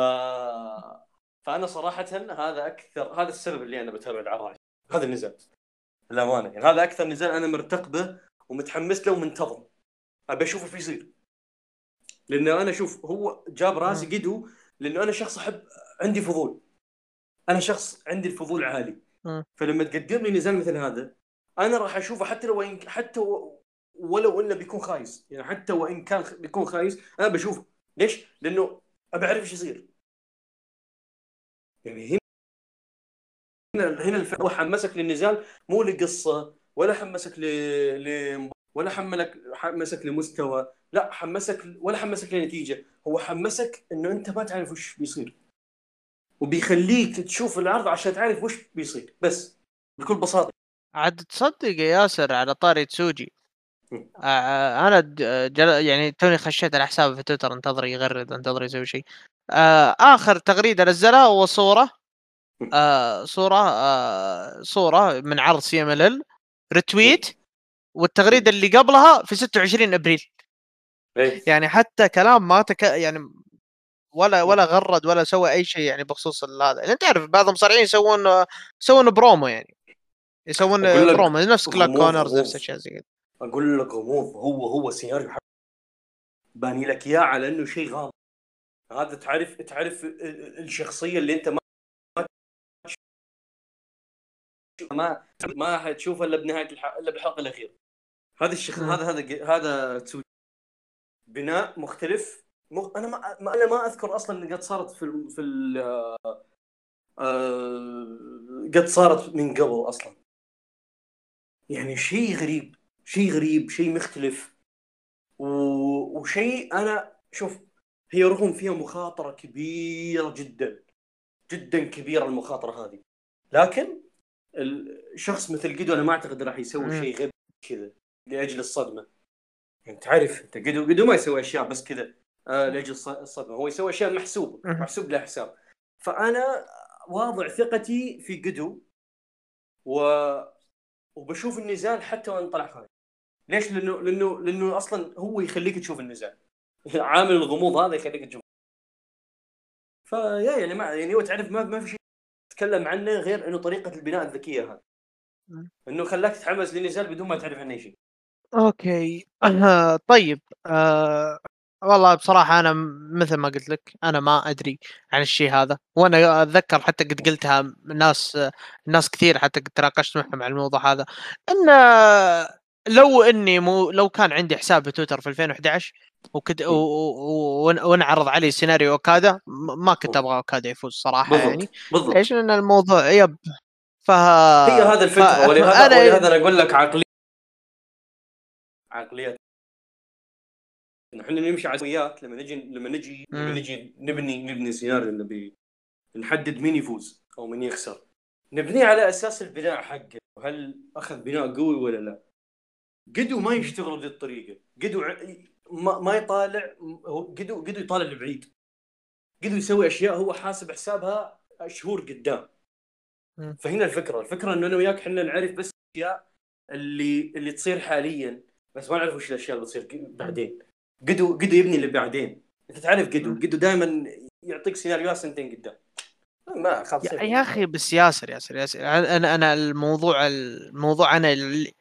فأنا صراحة هذا أكثر هذا السبب اللي أنا بتابع العرايس هذا النزال. للأمانة يعني هذا أكثر نزال أنا مرتقبه ومتحمس له ومنتظر أبي أشوفه في يصير. لأنه أنا أشوف هو جاب رأسي قدو لأنه أنا شخص أحب عندي فضول. أنا شخص عندي الفضول عالي. فلما تقدم لي نزال مثل هذا أنا راح أشوفه حتى لو إن حتى ولو إنه بيكون خايس. يعني حتى وإن كان بيكون خايس أنا بشوفه. ليش؟ لأنه أبي أعرف إيش يصير. يعني هنا هنا الفكرة هو حمسك للنزال مو لقصة ولا حمسك ل... ل... ولا حملك حمسك لمستوى لا حمسك ولا حمسك لنتيجة. هو حمسك إنه أنت ما تعرف وش بيصير. وبيخليك تشوف العرض عشان تعرف وش بيصير. بس بكل بساطة. عاد تصدق يا ياسر على طاري تسوجي. آه أنا جل... يعني توني خشيت على حسابه في تويتر انتظر يغرد انتظر يسوي شيء. آه آخر تغريدة نزلها هو صورة. آه صورة آه صورة من عرض CMLL retweet. والتغريدة اللي قبلها في 26 أبريل. إيه. يعني حتى كلام ما تك... يعني ولا ولا غرد ولا سوى أي شيء يعني بخصوص هذا. يعني انت تعرف بعض المصارعين يسوون يسوون برومو يعني. يسوون برومو نفس كلارك كونرز نفس الشيء زي كذا أقول لك غموض هو هو سيناريو باني لك إياه على إنه شيء غامض. هذا تعرف تعرف الشخصية اللي أنت ما ما ما حتشوفها إلا بنهاية إلا بالحلقة الأخيرة. هذا الشخص هذا هذا هذا بناء مختلف. مخ... أنا ما... أنا ما أذكر أصلا إن قد صارت في ال... في ال... آه... قد صارت من قبل أصلا. يعني شيء غريب شيء غريب شيء مختلف. و... وشيء أنا شوف هي رغم فيها مخاطرة كبيرة جدا جدا كبيرة المخاطرة هذه. لكن الشخص مثل قدو أنا ما أعتقد راح يسوي شيء غير كذا. لأجل الصدمة. يعني تعرف أنت قدو قدو ما يسوي أشياء بس كذا آه لأجل الصدمة. هو يسوي أشياء محسوبة محسوب له حساب. فأنا واضع ثقتي في قدو و وبشوف النزال حتى وان طلع خارج ليش؟ لأنه لأنه لأنه أصلا هو يخليك تشوف النزال. عامل الغموض هذا يخليك تشوف. فيا يعني ما يعني هو تعرف ما ما في شيء تتكلم عنه غير إنه طريقة البناء الذكية هذه. إنه خلاك تتحمس للنزال بدون ما تعرف عنه شيء. okay آه طيب آه والله بصراحة أنا مثل ما قلت لك أنا ما أدري عن الشيء هذا وأنا أتذكر حتى قد قلتها ناس ناس كثير حتى قد تناقشت معهم عن الموضوع هذا إن لو إني مو لو كان عندي حساب في تويتر في 2011 وقد وانعرض علي سيناريو أوكادا ما كنت أبغى أوكادا يفوز صراحة بالضبط. يعني بالضبط ليش؟ لأن الموضوع يب ف هي هذا الفكرة ولهذا أنا... ولهذا أنا أقول لك عقليه عقليه إحنا نمشي على سويات لما نجي لما نجي لما نجي نبني نبني سيناريو نبي نحدد مين يفوز أو مين يخسر. نبنيه على أساس البناء حقه وهل أخذ بناء قوي ولا لا. قدو ما يشتغل بهذه الطريقة. قدو ما, ما يطالع قدو قدو يطالع لبعيد. قدو يسوي أشياء هو حاسب حسابها شهور قدام. فهنا الفكرة. الفكرة إنه أنا وياك إحنا نعرف بس الأشياء اللي اللي تصير حاليا. بس ما نعرف وش الأشياء اللي بتصير بعدين. قدو قدو يبني اللي بعدين. أنت تعرف قدو قدو دائما يعطيك سيناريوهات سنتين قدام. ما خلاص. يا, يا أخي بس ياسر ياسر ياسر. أنا أنا الموضوع الموضوع أنا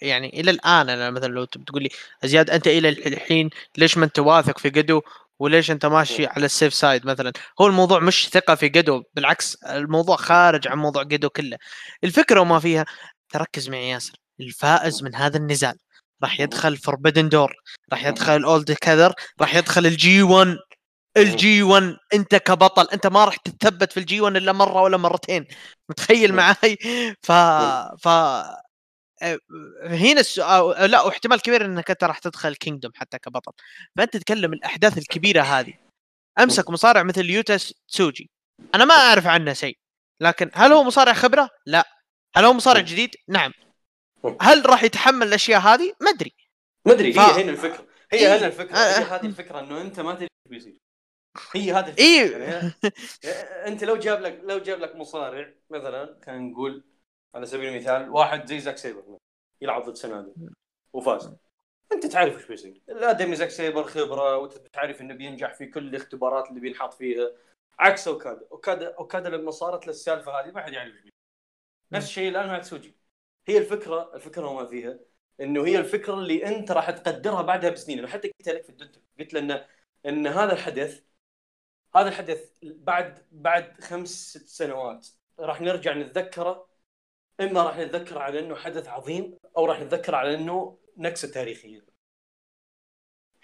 يعني إلى الآن أنا مثلا لو تقول لي زياد أنت إلى الحين ليش ما أنت واثق في قيدو وليش أنت ماشي على الـ safe side مثلا؟ هو الموضوع مش ثقة في قيدو بالعكس الموضوع خارج عن موضوع قيدو كله. الفكرة وما فيها تركز معي ياسر. الفائز من هذا النزال. راح يدخل فوربدن دور راح يدخل أول توجذر راح يدخل الـ G1 الـ G1 أنت كبطل أنت ما راح تتثبت في الـ G1 إلا مرة ولا مرتين. متخيل معي ف ف هنا السؤال لا واحتمال كبير إنك أنت راح تدخل كينجدوم حتى كبطل. فأنت تتكلم الأحداث الكبيرة هذه. أمسك مصارع مثل يوتا تسوجي أنا ما أعرف عنه شيء لكن هل هو مصارع خبرة؟ لا. هل هو مصارع جديد؟ نعم. هل راح يتحمل الأشياء هذه؟ ما أدري. ما أدري ف... هي هنا الفكرة. هي إيه؟ هنا الفكرة. هي هذه الفكرة إنه أنت ما تدري إيش بيصير. هي هذه الفكرة. إيه؟ يعني أنت لو جاب لك لو جاب لك مصارع مثلا خلينا نقول على سبيل المثال واحد زي زاك سيبر يلعب ضد سنادي وفاز. أنت تعرف إيش بيصير. الادمي زاك سيبر خبرة وأنت تعرف إنه بينجح في كل الاختبارات اللي بينحط فيها. عكس أوكادا. اوكادا أوكادا لما صارت للسالفة هذه ما حد يعرف إيش نفس الشيء الآن مع تسوجي. هي الفكرة الفكرة وما فيها إنه هي الفكرة اللي أنت راح تقدرها بعدها بسنين. أنا حتى قلت لك في الدونتكو قلت له إن ان هذا الحدث هذا الحدث بعد بعد خمس ست سنوات راح نرجع نتذكره إما راح نتذكر على إنه حدث عظيم أو راح نتذكر على إنه نكسة تاريخية.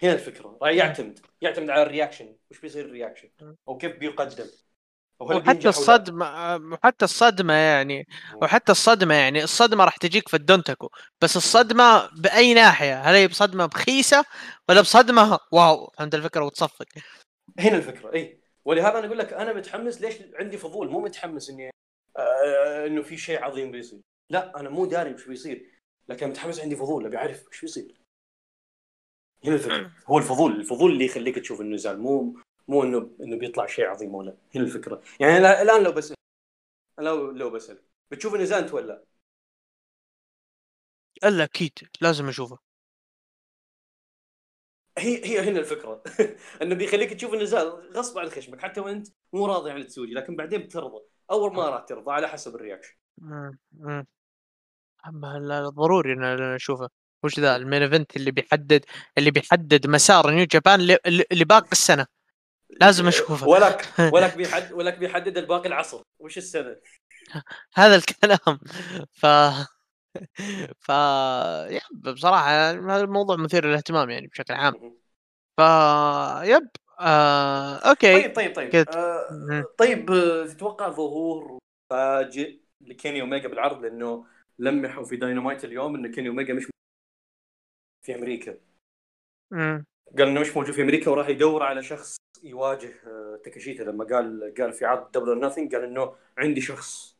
هنا الفكرة. راح يعتمد يعتمد على ال reaction. وش بيصير ال reaction؟ أو كيف بيقدم. وحتى الصدمة وحتى الصدمة يعني وحتى الصدمة يعني الصدمة راح تجيك في الدونتكو بس الصدمة بأي ناحية هل هي بصدمة بخيسة ولا بصدمة واو فهمت الفكرة وتصفق. هنا الفكرة اي ولهذا أنا أقول لك أنا متحمس ليش عندي فضول مو متحمس إني آه إنه في شيء عظيم بيصير. لا أنا مو داري وش بيصير لكن متحمس عندي فضول أبي أعرف وش بيصير. هنا الفكرة. هو الفضول الفضول اللي يخليك تشوف النزال مو مو انه إنه بيطلع شيء عظيم ولا هنا الفكرة. يعني الآن لو بسال لو لو بسال بتشوف النزال انت ولا إلا أكيد. لازم أشوفه. هي هي هنا الفكرة. إنه بيخليك تشوف النزال غصب عن خشمك. حتى وأنت مو راضي عن التسويق لكن بعدين بترضى. أول ما راح ترضى على حسب ال reaction. أما ضروري إن نشوفه وش ذا ال main event اللي بيحدد اللي بيحدد مسار New Japan لباقي السنة؟ لازم اشوفه ولك ولك بيحدد ولك بيحدد الباقي العصر. وش السنة هذا الكلام. ف ف بصراحة هذا الموضوع مثير للاهتمام يعني بشكل عام. ف yep آه... okay. طيب طيب طيب. كت... آه... طيب آه، تتوقع ظهور فاجئ لكيني اوميجا بالعرض؟ لأنه لمحوا في داينامايت اليوم إن كيني اوميجا مش في أمريكا. امم قال إنه مش موجود في أمريكا وراح يدور على شخص يواجه آه، تاكاشيتا لما قال قال في عرض Double Nothing قال إنه عندي شخص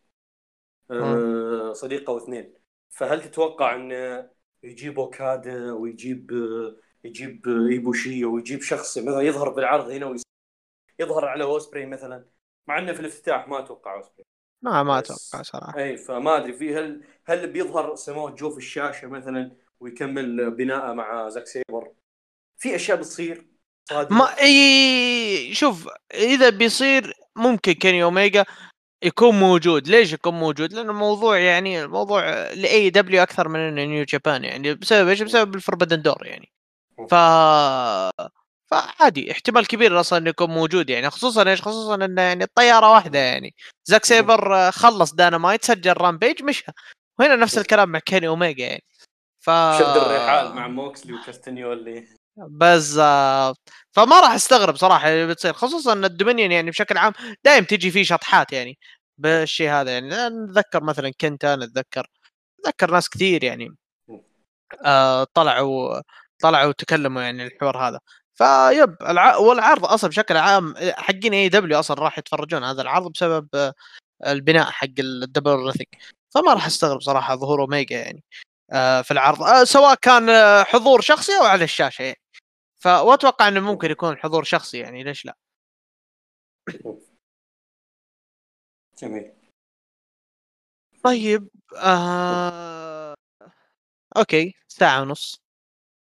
آه صديقة واثنين. فهل تتوقع انه يجيب أوكادا ويجيب يجيب ايبوشي ويجيب شخص مثلا يظهر بالعرض هنا يظهر على اوسبري مثلا؟ مع إنه في الافتتاح ما أتوقع اوسبري ما ما أتوقع صراحة. اي فما أدري. في هل هل بيظهر سمو جو في الشاشة مثلا ويكمل بناءه مع زاك سيبر؟ في أشياء بتصير. ما إي شوف إذا بيصير ممكن كيني أوميجا يكون موجود. ليش يكون موجود؟ لأن الموضوع يعني الموضوع ل AEW أكثر من New Japan يعني. بسبب إيش؟ بسبب ال Forbidden Door يعني. ف فعادي احتمال كبير أصلا إنه يكون موجود يعني. خصوصا إيش؟ خصوصا إنه يعني الطيارة واحدة يعني. زاك سيبر آه، خلص داينامايت سجل Rampage مشى. وهنا نفس الكلام مع كيني أوميجا يعني. ف شد الرحال مع موكسلي وكاستنيولي. بالضبط. فما راح أستغرب صراحة اللي بتصير خصوصا إن ال Dominion يعني بشكل عام دائم تجي فيه شطحات يعني بالشيء هذا يعني. نتذكر مثلا كنتا نتذكر نتذكر ناس كثير يعني آه طلعوا طلعوا وتكلموا يعني الحوار هذا. ف yep الع... والعرض أصلا بشكل عام حقين AEW أصلا راح يتفرجون هذا العرض بسبب البناء حق ال Double Nothing فما راح أستغرب صراحة ظهور اوميجا يعني آه في العرض آه سواء كان حضور شخصي أو على الشاشة يعني. فأتوقع إنه ممكن يكون حضور شخصي يعني ليش لا؟ جميل. طيب آه... okay ساعة ونص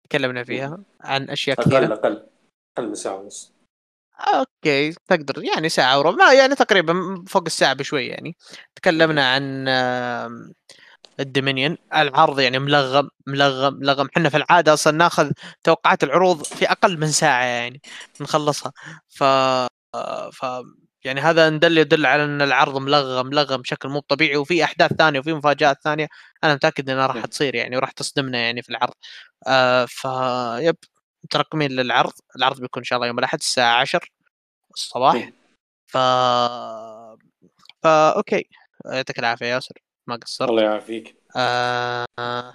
تكلمنا فيها عن أشياء كثيرة. أقل أقل أقل من ساعة ونص. okay تقدر يعني ساعة وربع يعني تقريبا فوق الساعة بشوي يعني. تكلمنا عن الدومينيون العرض يعني ملغم ملغم ملغم. إحنا في العادة أصلا ناخذ توقعات العروض في أقل من ساعة يعني نخلصها. ف ف يعني هذا ندل يدل على إن العرض ملغم ملغم بشكل مو طبيعي. وفي أحداث ثانية وفي مفاجآت ثانية أنا متأكد إنها راح تصير يعني وراح تصدمنا يعني في العرض. آه ف يب مترقمين للعرض. العرض بيكون إن شاء الله يوم الأحد الساعة 10 الصباح. ف فا okay. يعطيك العافية ياسر. ما قصرت. الله يعافيك. آه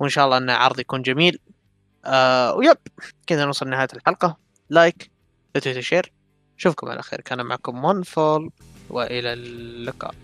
وإن شاء الله أن العرض يكون جميل. آه و yep كذا نوصل لنهاية الحلقة. like لا تنسوا share أشوفكم على خير. كان معكم OneFall وإلى اللقاء.